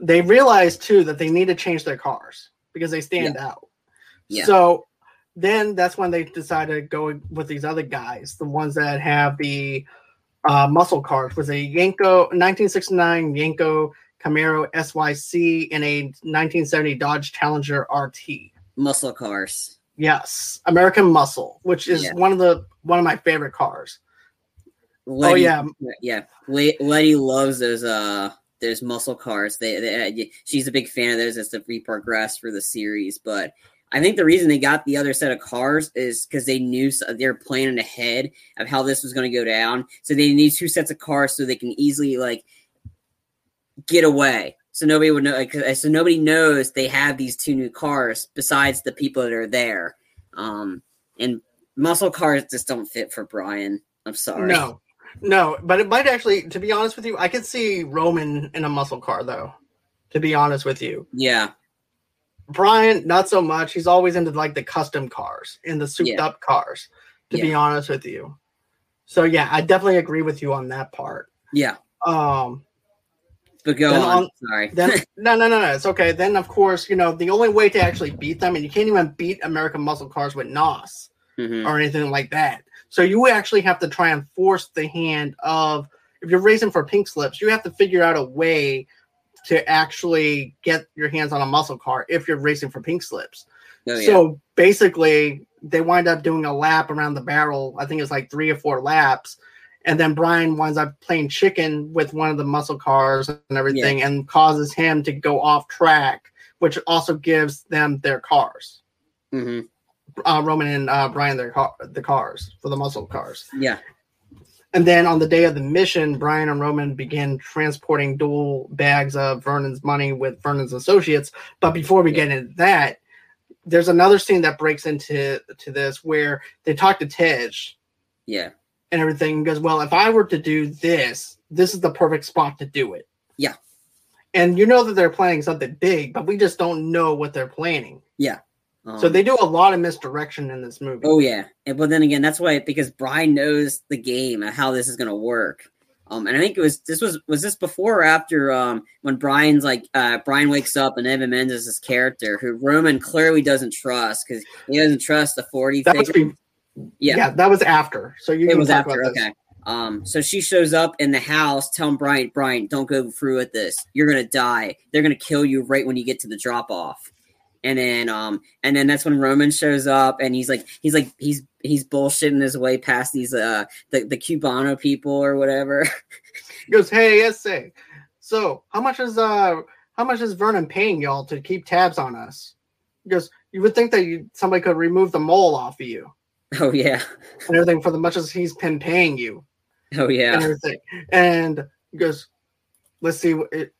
they realized too that they need to change their cars because they stand out. Yeah. So then that's when they decided to go with these other guys, the ones that have the uh, muscle cars, was a Yenko 1969 Yenko Camaro SYC and a 1970 Dodge Challenger RT. Muscle cars. Yes, American Muscle, which is Yeah. one of the one of my favorite cars. Letty, oh yeah, yeah. Letty loves those uh those muscle cars. They, they she's a big fan of those as they progress for the series. But I think the reason they got the other set of cars is because they knew they were planning ahead of how this was going to go down. So they need two sets of cars so they can easily like get away. So nobody would know. Like, so nobody knows they have these two new cars besides the people that are there. Um, and muscle cars just don't fit for Brian. I'm sorry. No, no, but it might actually. To be honest with you, I could see Roman in a muscle car though. To be honest with you, Yeah. Brian, not so much. He's always into like the custom cars and the souped Yeah. up cars. To be honest with you, so yeah, I definitely agree with you on that part. Yeah. Um, But go on. on- Sorry. then no, no, no, no, it's okay. Then of course, you know the only way to actually beat them, and you can't even beat American muscle cars with NOS. Mhm. or anything like that. So you actually have to try and force the hand of if you're racing for pink slips, you have to figure out a way to actually get your hands on a muscle car if you're racing for pink slips. Oh, yeah. So basically, they wind up doing a lap around the barrel. I think it's like three or four laps. And then Brian winds up playing chicken with one of the muscle cars and everything and causes him to go off track, which also gives them their cars. Mhm. Uh, Roman and uh, Brian their car, the cars for the muscle cars. Yeah. And then on the day of the mission, Brian and Roman begin transporting dual bags of Vernon's money with Vernon's associates. But before we get into that, there's another scene that breaks into to this where they talk to Tej Yeah. and everything and goes, Well, if I were to do this, this is the perfect spot to do it. Yeah. And you know that they're planning something big, but we just don't know what they're planning. Um, so they do a lot of misdirection in this movie. Oh yeah. And, but then again, that's why because Brian knows the game and how this is gonna work. Um, and I think it was this was was this before or after um when Brian's like uh Brian wakes up and Eva Mendes is character who Roman clearly doesn't trust because he doesn't trust the forty that was be- yeah. yeah, that was after. So you It was after. this. Okay. Um, so she shows up in the house telling Brian, Brian, don't go through with this. You're gonna die. They're gonna kill you right when you get to the drop off. And then um and then that's when Roman shows up and he's like he's like he's he's bullshitting his way past these uh the, the Cubano people or whatever. He goes, Hey, essay. So how much is uh how much is Vernon paying y'all to keep tabs on us? He goes, You would think that you, somebody could remove the mole off of you oh yeah. and everything for the much as he's been paying you. Oh yeah. and everything. And he goes, let's see what it,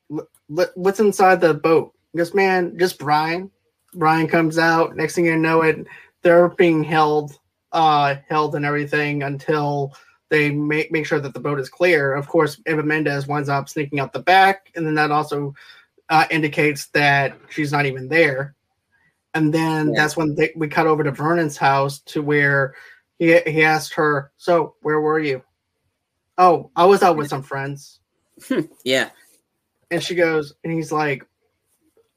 let, what's inside the boat. He goes, man, just Brian. Brian comes out. Next thing you know, it they're being held, uh, held and everything until they make make sure that the boat is clear. Of course, Eva Mendes winds up sneaking out the back, and then that also uh, indicates that she's not even there. And then Yeah. that's when they, we cut over to Vernon's house to where he he asked her, "So where were you?" Oh, I was out with some friends. Yeah. And she goes, and he's like,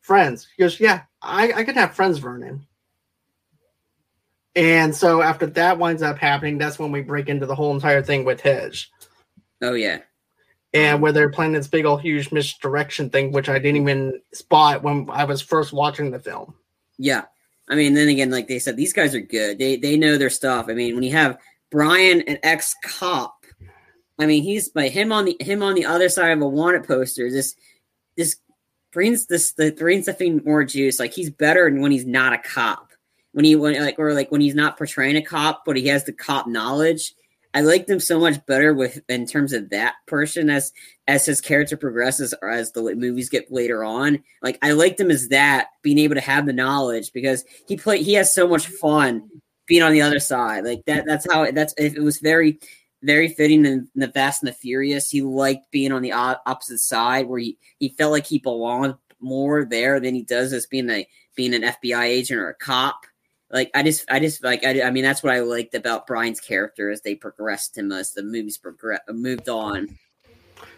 "Friends." He goes, "Yeah, I I can have friends, Vernon." And so after that winds up happening, that's when we break into the whole entire thing with Tej. Oh yeah. and where they're playing this big old huge misdirection thing, which I didn't even spot when I was first watching the film. Yeah. I mean, then again, like they said, these guys are good. They they know their stuff. I mean, when you have Brian, an ex cop, I mean, he's by him on the him on the other side of a wanted poster. This this brings this the brings the thing more juice. Like he's better when he's not a cop. When he when like or like when he's not portraying a cop, but he has the cop knowledge. I liked him so much better with in terms of that person as as his character progresses or as the movies get later on. Like I liked him as that, being able to have the knowledge because he play he has so much fun being on the other side. Like that that's how that's it was very very fitting in the Fast and the Furious. He liked being on the opposite side where he, he felt like he belonged more there than he does as being a being an FBI agent or a cop. Like I just I just like I, I mean that's what I liked about Brian's character as they progressed him as the movies progress moved on.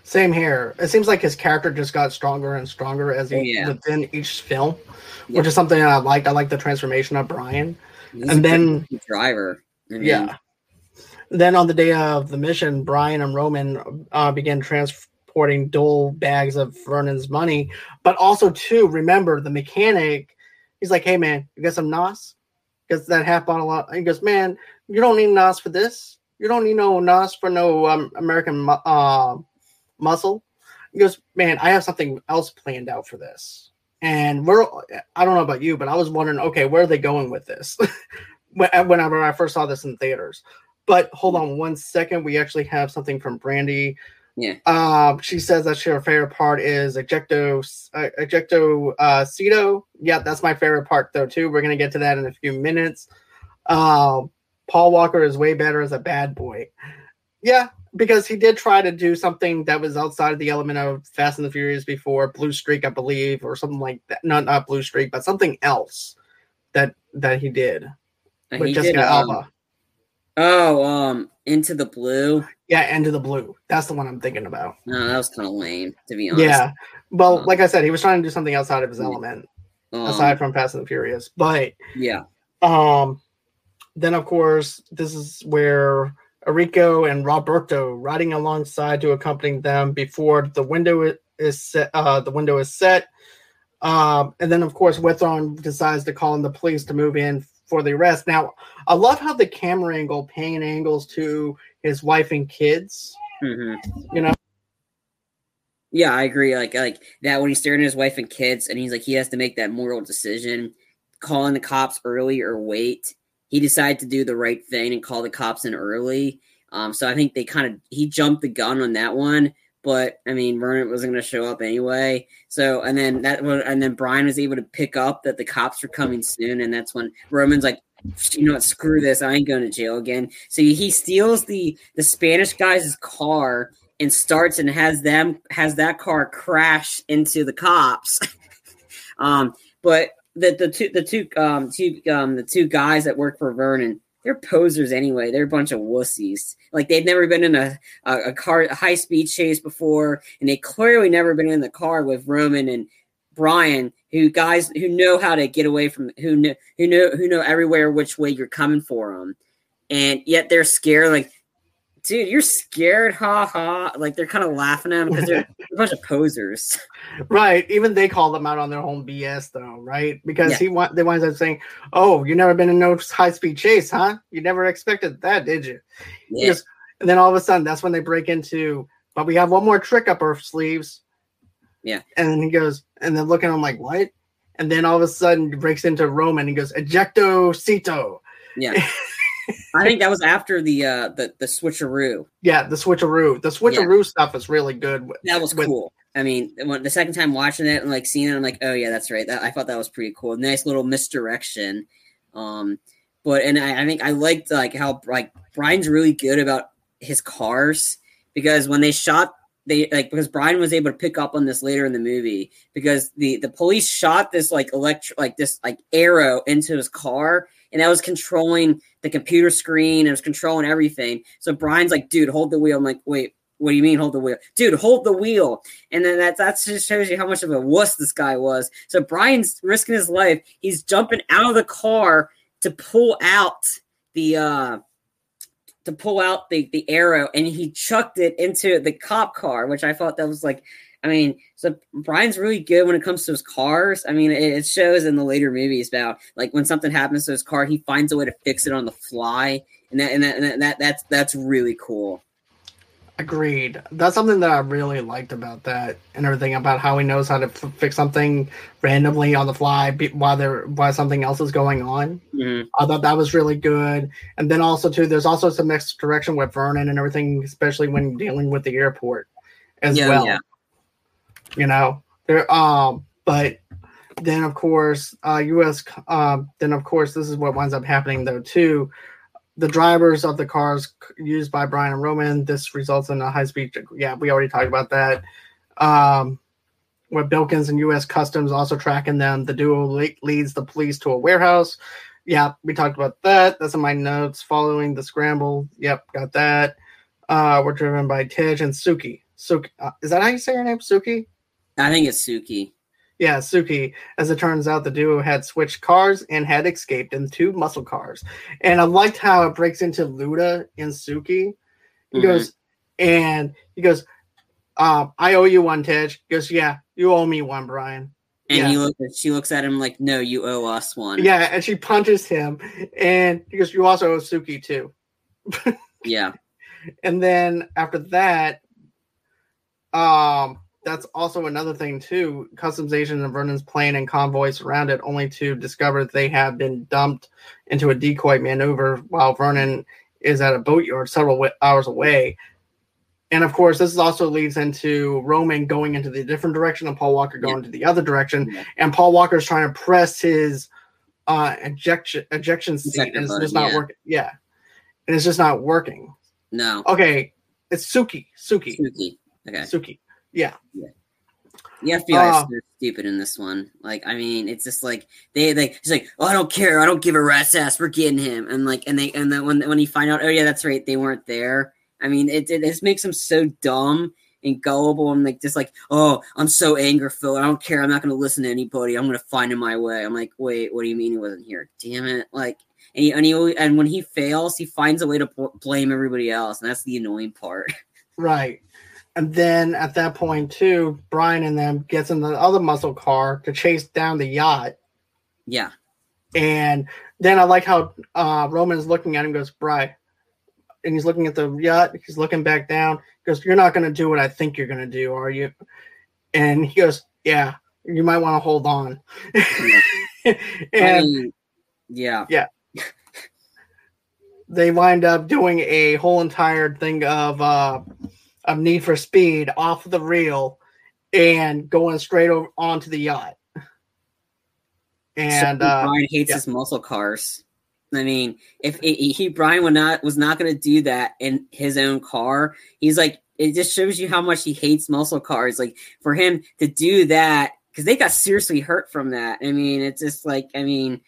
Same here. It seems like his character just got stronger and stronger as he yeah. within each film, Yeah. which is something I liked. I like the transformation of Brian. He's And then- driver. I mean, Yeah. Then on the day of the mission, Brian and Roman uh, began transporting dual bags of Vernon's money, but also too remember the mechanic. He's like, "Hey man, you got some Nos? Because that half bottle." Of, he goes, "Man, you don't need Nos for this. You don't need no Nos for no um, American uh, muscle." He goes, "Man, I have something else planned out for this." And we're, I don't know about you, but I was wondering, okay, where are they going with this? When- Whenever I first saw this in theaters. But hold on one second. We actually have something from Brandy. Yeah. Um, she says that her favorite part is ejecto uh, ejecto uh, seato. Yeah, that's my favorite part though too. We're gonna get to that in a few minutes. Um, Paul Walker is way better as a bad boy. Yeah, because he did try to do something that was outside of the element of Fast and the Furious before Blue Streak, I believe, or something like that. Not not Blue Streak, but something else that that he did And with he Jessica did, um, Alba. Oh, um, Into the Blue. Yeah, Into the Blue. That's the one I'm thinking about. No, that was kind of lame, to be honest. Yeah. Well, Um, like I said, he was trying to do something outside of his element, Um, aside from Fast and the Furious. But yeah, um then of course this is where Enrico and Roberto riding alongside to accompany them before the window is set uh the window is set. Um and then of course Withron decides to call in the police to move in for the arrest. Now I love how the camera angle pan angles to his wife and kids. hmm You know? yeah, I agree. Like, like that when he's staring at his wife and kids, and he's like, he has to make that moral decision, calling the cops early or wait. He decided to do the right thing and call the cops in early. Um, so I think they kind of he jumped the gun on that one. But I mean, Vernon wasn't going to show up anyway. So and then that and then Brian was able to pick up that the cops were coming soon, and that's when Roman's like, you know what, screw this, I ain't going to jail again. So he steals the the Spanish guy's car and starts and has them has that car crash into the cops. um, but the the two the two um two um the two guys that work for Vernon, they're posers anyway. They're a bunch of wussies. Like they've never been in a a, a car a high speed chase before, and they clearly never been in the car with Roman and Brian, who guys who know how to get away from who know who know who know everywhere which way you're coming for them, and yet they're scared. Like, dude, you're scared, ha ha. Like they're kind of laughing at them because they're a bunch of posers. Right. Even they call them out on their own BS though, right? Because Yeah. he want they winds up saying, "Oh, you never been in no high speed chase, huh? You never expected that, did you?" Yeah, goes- and then all of a sudden, that's when they break into. But we have one more trick up our sleeves. Yeah. And then he goes, and then looking, I'm like, what? And then all of a sudden, he breaks into Roman. He goes, ejecto seato. yeah. I think that was after the uh the the switcheroo. Yeah, the switcheroo. The switcheroo stuff is really good. with- That was with- cool. I mean, when, the second time watching it and like seeing it, I'm like, oh yeah, that's right. That, I thought that was pretty cool. Nice little misdirection. Um, but and I, I think I liked like how like Brian's really good about his cars because when they shot they like because Brian was able to pick up on this later in the movie because the the police shot this like electric like this like arrow into his car and that was controlling the computer screen. It was controlling everything. So Brian's like, dude, hold the wheel. I'm like, wait, what do you mean hold the wheel? Dude, hold the wheel. And then that that just shows you how much of a wuss this guy was. So Brian's risking his life. He's jumping out of the car to pull out the uh to pull out the the arrow and he chucked it into the cop car, which I thought that was like I mean, so Brian's really good when it comes to his cars. I mean, it, it, shows in the later movies about like when something happens to his car, he finds a way to fix it on the fly, and that and that, and that that's that's really cool. Agreed. That's something that I really liked about that and everything about how he knows how to f- fix something randomly on the fly while there while something else is going on. Mm-hmm. I thought that was really good. And then also too, there's also some mixed direction with Vernon and everything, especially when dealing with the airport as yeah, well. Yeah. You know, there. Um, but then of course, uh, U.S. Um, then of course, this is what winds up happening though too the drivers of the cars used by Brian and Roman. This results in a high speed. Yeah, we already talked about that. Um, with Bilkins and U.S. Customs also tracking them, the duo le- leads the police to a warehouse. Yeah, we talked about that. That's in my notes. Following the scramble. Yep, got that. Uh, we're driven by Tej and Suki. Suki, uh, is that how you say your name, Suki? I think it's Suki. Yeah, Suki. As it turns out, the duo had switched cars and had escaped in two muscle cars. And I liked how it breaks into Luda and Suki. He mm-hmm. goes, and he goes, uh, I owe you one, Tej. He goes, Yeah, you owe me one, Brian. And yeah. he look, she looks at him like, No, you owe us one. Yeah, and she punches him. And he goes, You also owe Suki too. yeah. And then after that, um, that's also another thing too. Customs agents and Vernon's plane and convoy surround it, only to discover they have been dumped into a decoy maneuver while Vernon is at a boatyard several hours away. And of course, this also leads into Roman going into the different direction and Paul Walker going yeah. to the other direction. Yeah. And Paul Walker is trying to press his uh, ejection ejection seat, and it's just not yeah. working. Yeah, and it's just not working. No. Okay, it's Suki. Suki. Suki. Okay. Suki. Yeah. Yeah. The FBI uh, is stupid in this one. Like, I mean, it's just like they like he's like, oh, I don't care, I don't give a rat's ass, we're getting him, and like, and they and then when when you find out, oh yeah, that's right, they weren't there. I mean, it it just makes them so dumb and gullible and like just like, oh, I'm so anger filled. I don't care. I'm not gonna listen to anybody. I'm gonna find him my way. I'm like, wait, what do you mean he wasn't here? Damn it! Like, and he, and he and when he fails, he finds a way to blame everybody else, and that's the annoying part. Right. And then at that point, too, Brian and them gets in the other muscle car to chase down the yacht. Yeah. And then I like how uh, Roman's looking at him, goes, Brian, and he's looking at the yacht. He's looking back down. He goes, You're not going to do what I think you're going to do, are you? And he goes, Yeah, you might want to hold on. And I mean, yeah. Yeah. they wind up doing a whole entire thing of uh, of Need for Speed off the reel and going straight over onto the yacht. And so uh, Brian hates yeah. his muscle cars. I mean, if it, he Brian would not was not going to do that in his own car, he's like it just shows you how much he hates muscle cars. Like for him to do that because they got seriously hurt from that. I mean, it's just like I mean,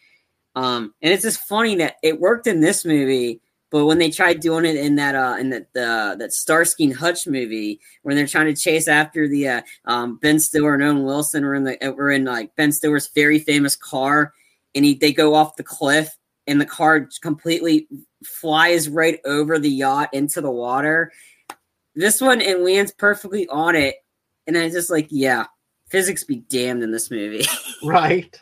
um, and it's just funny that it worked in this movie, but when they tried doing it in that uh in that the that Starsky and Hutch movie, when they're trying to chase after the uh, um, Ben Stiller and Owen Wilson, we're in the we're in like Ben Stiller's very famous car, and he, they go off the cliff, and the car completely flies right over the yacht into the water. This one it lands perfectly on it, and I just like, yeah, physics be damned in this movie. right.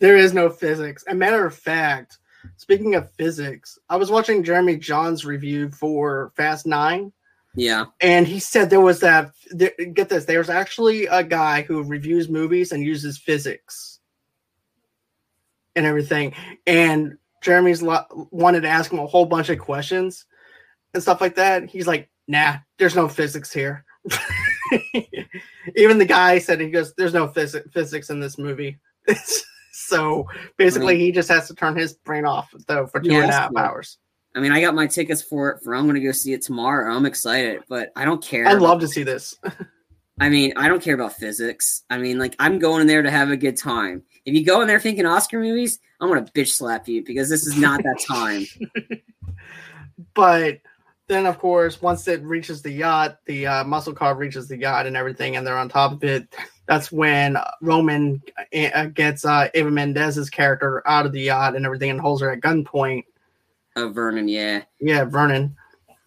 There is no physics. A matter of fact, Speaking of physics, I was watching Jeremy Jahns review for Fast Nine. Yeah. And he said there was that, get this, there's actually a guy who reviews movies and uses physics and everything. And Jeremy's lo- wanted to ask him a whole bunch of questions and stuff like that. He's like, nah, there's no physics here. Even the guy said, he goes, there's no phys- physics in this movie. so basically, he just has to turn his brain off though for two yeah, and a half cool. hours. I mean, I got my tickets for it. For I'm going to go see it tomorrow. I'm excited, but I don't care. I'd love to see this. I mean, I don't care about physics. I mean, like I'm going in there to have a good time. If you go in there thinking Oscar movies, I'm gonna bitch slap you because this is not that time. but then, of course, once it reaches the yacht, the uh, muscle car reaches the yacht and everything, and they're on top of it. That's when Roman uh, gets uh, Eva Mendes's character out of the yacht and everything, and holds her at gunpoint. Oh, Vernon, yeah, yeah, Vernon.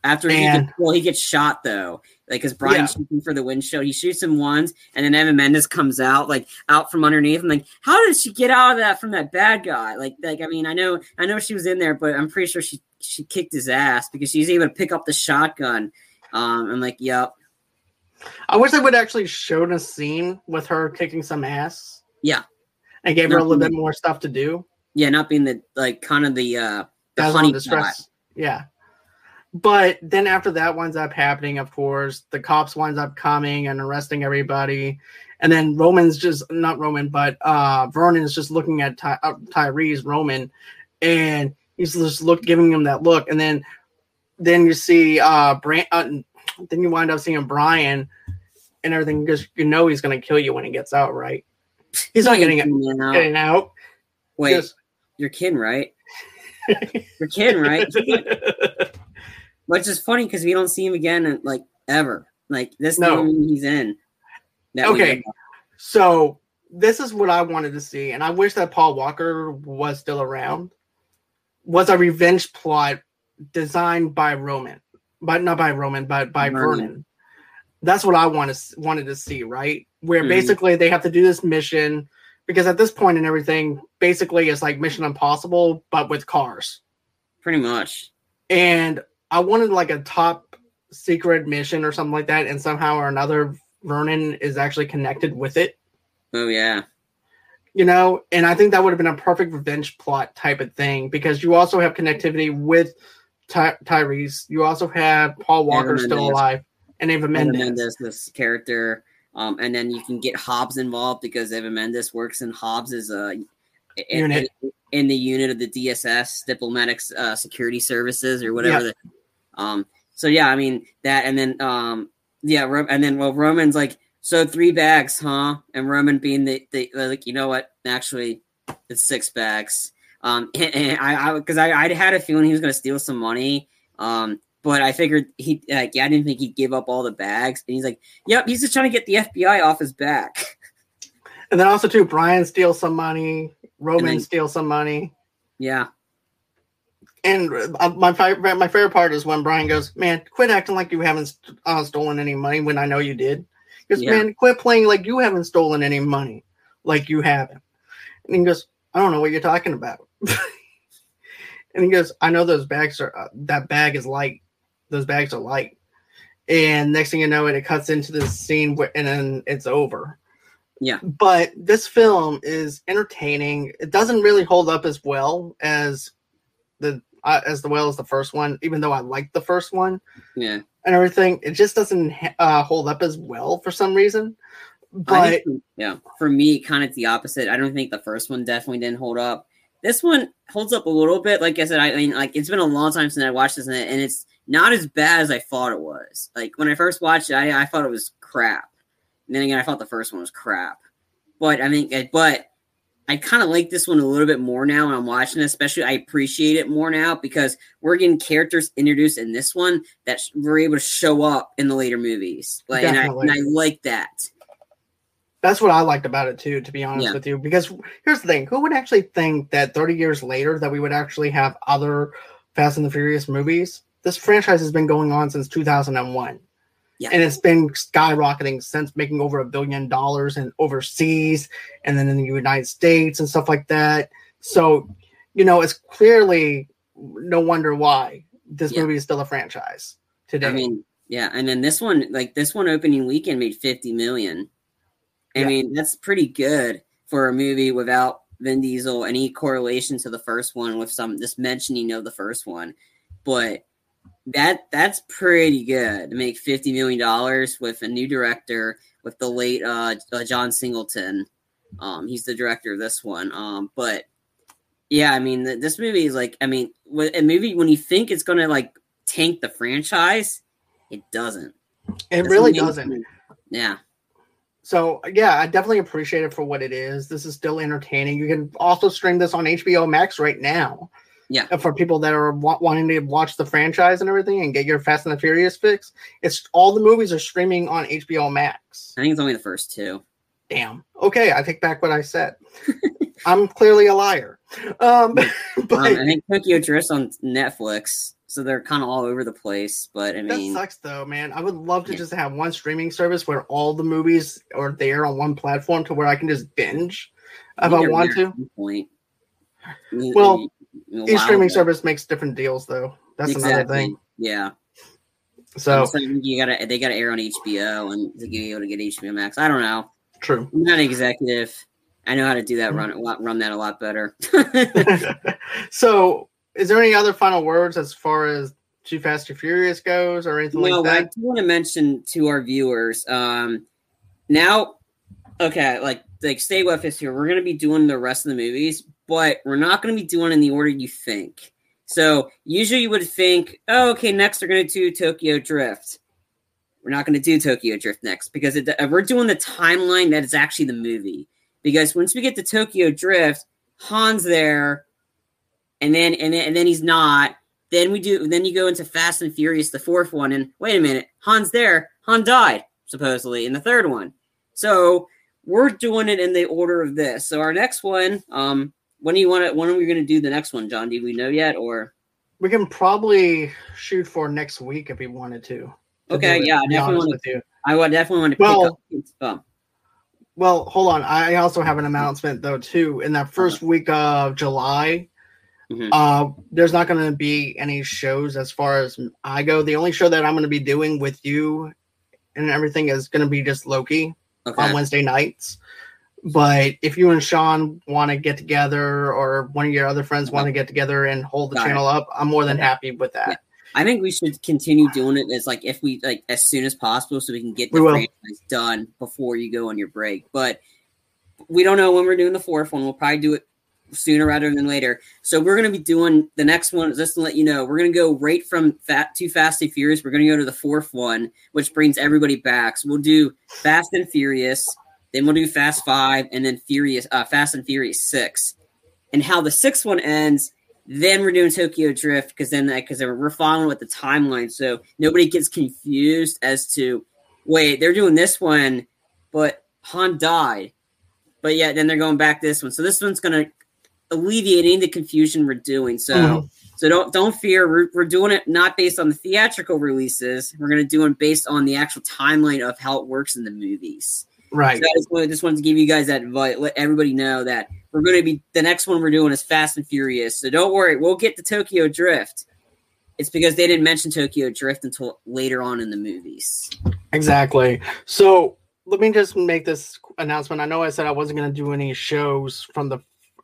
After he gets, well, he gets shot though, like because Brian's yeah. shooting for the windshield. He shoots him once, and then Eva Mendes comes out like out from underneath. I'm like, how did she get out of that from that bad guy? Like, like I mean, I know, I know she was in there, but I'm pretty sure she she kicked his ass because she's able to pick up the shotgun. Um, I'm like, yep. I wish they would actually showed a scene with her kicking some ass. Yeah, and gave not her a little bit more stuff to do. Yeah, not being the like kind of the uh the honey distress. Yeah. But then after that winds up happening, of course, the cops winds up coming and arresting everybody. And then Roman's just not Roman, but uh Vernon is just looking at Ty- uh, Tyrese Roman, and he's just look giving him that look. And then then you see uh Brand, uh, then you wind up seeing Brian and everything because you know he's gonna kill you when he gets out, right? He's not getting, out. getting out. Wait, you're kidding, right? you're kidding, right? Which is funny because we don't see him again, like ever. Like this no. he's in. okay, so this is what I wanted to see, and I wish that Paul Walker was still around. Was a revenge plot designed by Roman, but not by Roman, but by Vernon. Vernon. That's what I wanted wanted to see, right? Where mm-hmm. basically they have to do this mission because at this point and everything, basically it's like Mission Impossible, but with cars. Pretty much. And I wanted like a top secret mission or something like that, and somehow or another, Vernon is actually connected with it. Oh yeah. You know, and I think that would have been a perfect revenge plot type of thing because you also have connectivity with Ty- Tyrese. You also have Paul Walker still alive and Eva Mendes. Eva Mendes, this character. Um, and then you can get Hobbs involved because Eva Mendes works in Hobbs's uh, unit. In, in, the unit of the DSS, Diplomatic uh, Security Services, or whatever yeah. the um, so yeah, I mean that, and then um, yeah, and then well, Roman's like, so three bags, huh? And Roman being the, the like, you know what? Actually, it's six bags. Um, and, and I, because I, I, I had a feeling he was gonna steal some money. Um, but I figured he like yeah, I didn't think he'd give up all the bags. And he's like, yep, he's just trying to get the FBI off his back. And then also too, Brian steals some money. Roman then, steals some money. Yeah and uh, my favorite my favorite part is when Brian goes, "Man, quit acting like you haven't uh, stolen any money when I know you did." Because yeah. man, quit playing like you haven't stolen any money, like you haven't. And he goes, "I don't know what you're talking about." and he goes, "I know those bags are uh, that bag is light. Those bags are light." And next thing you know, it it cuts into this scene where, and then it's over. Yeah. But this film is entertaining. It doesn't really hold up as well as the uh, as well as the first one, even though I liked the first one. Yeah. And everything, it just doesn't uh, hold up as well for some reason. But think, yeah, for me, kind of the opposite. I don't think the first one definitely didn't hold up. This one holds up a little bit. Like I said, I mean, like it's been a long time since I watched this, and it's not as bad as I thought it was. Like when I first watched it, I, I thought it was crap. And then again, I thought the first one was crap. But I mean, but I kind of like this one a little bit more now when I'm watching it, especially I appreciate it more now because we're getting characters introduced in this one that we're able to show up in the later movies. Like, and I, and I, like that. That's what I liked about it too, to be honest yeah. with you. Because here's the thing: who would actually think that 30 years later that we would actually have other Fast and the Furious movies? This franchise has been going on since 2001. Yeah. And it's been skyrocketing since making over a billion dollars and overseas and then in the United States and stuff like that. So, you know, it's clearly no wonder why this yeah. movie is still a franchise today. I mean, yeah, and then this one, like this one opening weekend made 50 million. I yeah. mean, that's pretty good for a movie without Vin Diesel any correlation to the first one with some this mentioning of the first one. But that that's pretty good to make fifty million dollars with a new director with the late uh, uh, John Singleton. Um, he's the director of this one. Um, but Yeah, I mean, th- this movie is like, I mean, wh- a movie when you think it's gonna like tank the franchise, it doesn't. It This really doesn't. Yeah, So yeah, I definitely appreciate it for what it is. This is still entertaining. You can also stream this on HBO Max right now. Yeah. For people that are wa- wanting to watch the franchise and everything and get your Fast and the Furious fix, it's all the movies are streaming on HBO Max. I think it's only the first two. Damn. Okay, I take back what I said. I'm clearly a liar. Um, but Um, I think Tokyo Drift's on Netflix, so they're kind of all over the place. But I that sucks though, man. I would love to Yeah. just have one streaming service where all the movies are there on one platform to where I can just binge if I they're want to. Point. Well, Each streaming that. service makes different deals though. That's another thing. Yeah. So you gotta they gotta air on HBO and to be able to get HBO Max. I don't know. true. I'm not an executive. I know how to do that. Run it, run that a lot better. so is there any other final words as far as Too Fast Too Furious goes or anything no, like that? I do want to mention to our viewers. Um, now, okay, like like stay with us here. We're gonna be doing the rest of the movies, but we're not gonna be doing in the order you think. So usually you would think, oh, okay, next they're gonna do Tokyo Drift. We're not gonna do Tokyo Drift next because it, we're doing the timeline that is actually the movie. Because once we get to Tokyo Drift, Han's there, and then and then and then he's not. Then we do. Then you go into Fast and Furious, the fourth one, and wait a minute, Han's there. Han died supposedly in the third one. So we're doing it in the order of this. So our next one, um, when do you want to? When are we going to do the next one, John? Do we know yet? Or We can probably shoot for next week if we wanted to. to Okay, yeah, to be definitely with you. I would definitely want to Well- up. Well, hold on. I also have an announcement though too. In that first week of July, Mhm. uh, there's not going to be any shows as far as I go. The only show that I'm going to be doing with you and everything is going to be just Loki okay. on Wednesday nights. But if you and Sean want to get together, or one of your other friends want to get together and hold the Got it. channel up, I'm more than happy with that. I think we should continue doing it as like if we like as soon as possible so we can get the franchise done before you go on your break. But we don't know when we're doing the fourth one. We'll probably do it sooner rather than later. So we're gonna be doing the next one. Just to let you know, we're gonna go right from Fat to Fast and Furious. We're gonna go to the fourth one, which brings everybody back. So we'll do Fast and Furious, then we'll do Fast Five, and then Furious, uh, Fast and Furious Six. And how the sixth one ends then we're doing Tokyo Drift because then because we're following with the timeline, so nobody gets confused as to wait they're doing this one, but Han died, but yeah, then they're going back this one. So this one's gonna alleviate any of the confusion we're doing. So Mhm. so don't don't fear. We're, we're doing it not based on the theatrical releases. We're gonna do it based on the actual timeline of how it works in the movies. Right. So I just wanted, just wanted to give you guys that advice, let everybody know that we're going to be the next one we're doing is Fast and Furious. So don't worry, we'll get to Tokyo Drift. It's because they didn't mention Tokyo Drift until later on in the movies. Exactly. So let me just make this announcement. I know I said I wasn't going to do any shows from the.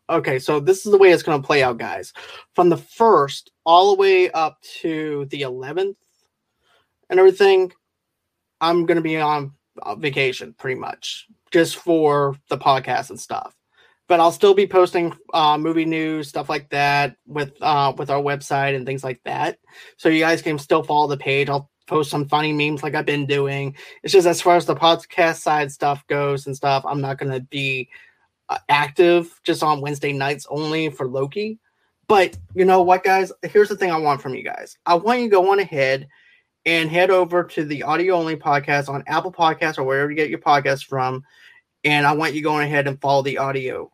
Okay, so this is the way it's going to play out, guys. From the first all the way up to the 11th and everything, I'm going to be on vacation pretty much just for the podcast and stuff. But I'll still be posting uh, movie news, stuff like that, with uh, with our website and things like that. So you guys can still follow the page. I'll post some funny memes like I've been doing. It's just as far as the podcast side stuff goes and stuff, I'm not to be uh, active just on Wednesday nights only for Loki. But you know what, guys? Here's the thing I want from you guys. I want you to go on ahead and head over to the audio only podcast on Apple Podcasts or wherever you get your podcasts from. And I want you going ahead and follow the audio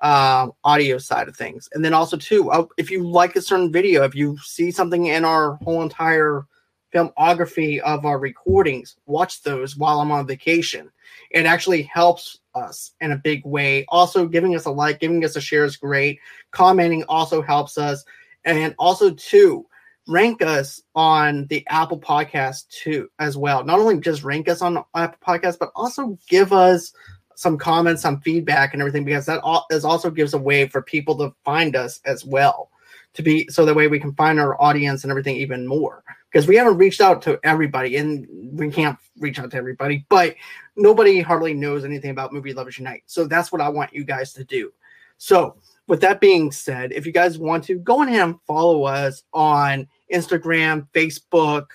uh, audio side of things. And then also too, uh, if you like a certain video, if you see something in our whole entire filmography of our recordings, watch those while I'm on vacation. It actually helps us in a big way. Also, giving us a like, giving us a share is great. Commenting also helps us. And also, too, rank us on the Apple Podcast too, as well. Not only just rank us on Apple Podcast, but also give us some comments, some feedback, and everything, because that also gives a way for people to find us as well. To be so that way we can find our audience and everything even more because we haven't reached out to everybody and we can't reach out to everybody, but nobody hardly knows anything about Movie Lovers Unite. So that's what I want you guys to do. So, with that being said, if you guys want to go ahead and follow us on Instagram, Facebook,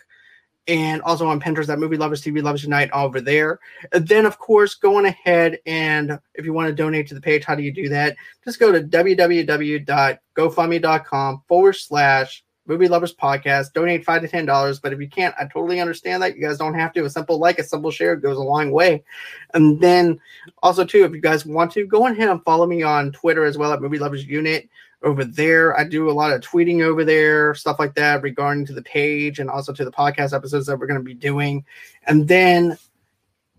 and also on Pinterest at Movie Lovers TV Lovers Unite over there. And then, of course, going ahead and if you want to donate to the page, how do you do that? Just go to www.gofundme.com forward slash Movie Lovers Podcast. Donate five to ten dollars, but if you can't, I totally understand that. You guys don't have to. A simple like, a simple share goes a long way. And then also too, if you guys want to, go ahead and follow me on Twitter as well at Movie Lovers Unit over there. I do a lot of tweeting over there, stuff like that regarding to the page and also to the podcast episodes that we're going to be doing. And then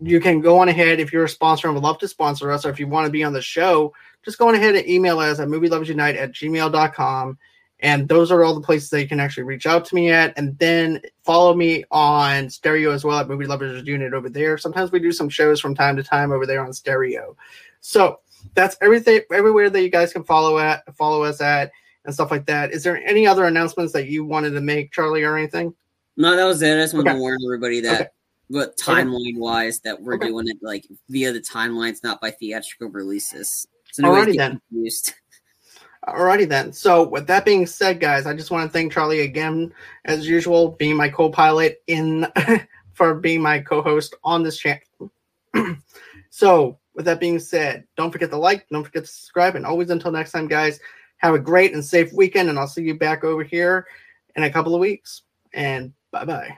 you can go on ahead if you're a sponsor and would love to sponsor us, or if you want to be on the show, just go on ahead and email us at movieloversunite at gmail.com. And those are all the places that you can actually reach out to me at. And then follow me on stereo as well at Movie Lovers Unit over there. Sometimes we do some shows from time to time over there on stereo. So that's everything everywhere that you guys can follow at follow us at and stuff like that. Is there any other announcements that you wanted to make, Charlie, or anything? No, that was it. I just wanted okay. to warn everybody that okay. but timeline wise that we're okay. doing it like via the timelines, not by theatrical releases. So Alrighty then. Confused. Alrighty then. So with that being said, guys, I just want to thank Charlie again, as usual, being my co-pilot in for being my co-host on this channel. so with that being said, don't forget to like, don't forget to subscribe, and always until next time, guys, have a great and safe weekend, and I'll see you back over here in a couple of weeks. And bye bye.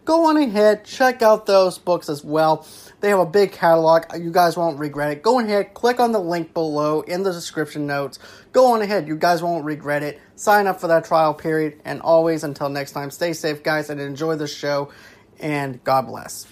go on ahead, check out those books as well. They have a big catalog. You guys won't regret it. Go ahead, click on the link below in the description notes. Go on ahead. You guys won't regret it. Sign up for that trial period. And always, until next time, stay safe, guys, and enjoy the show. And God bless.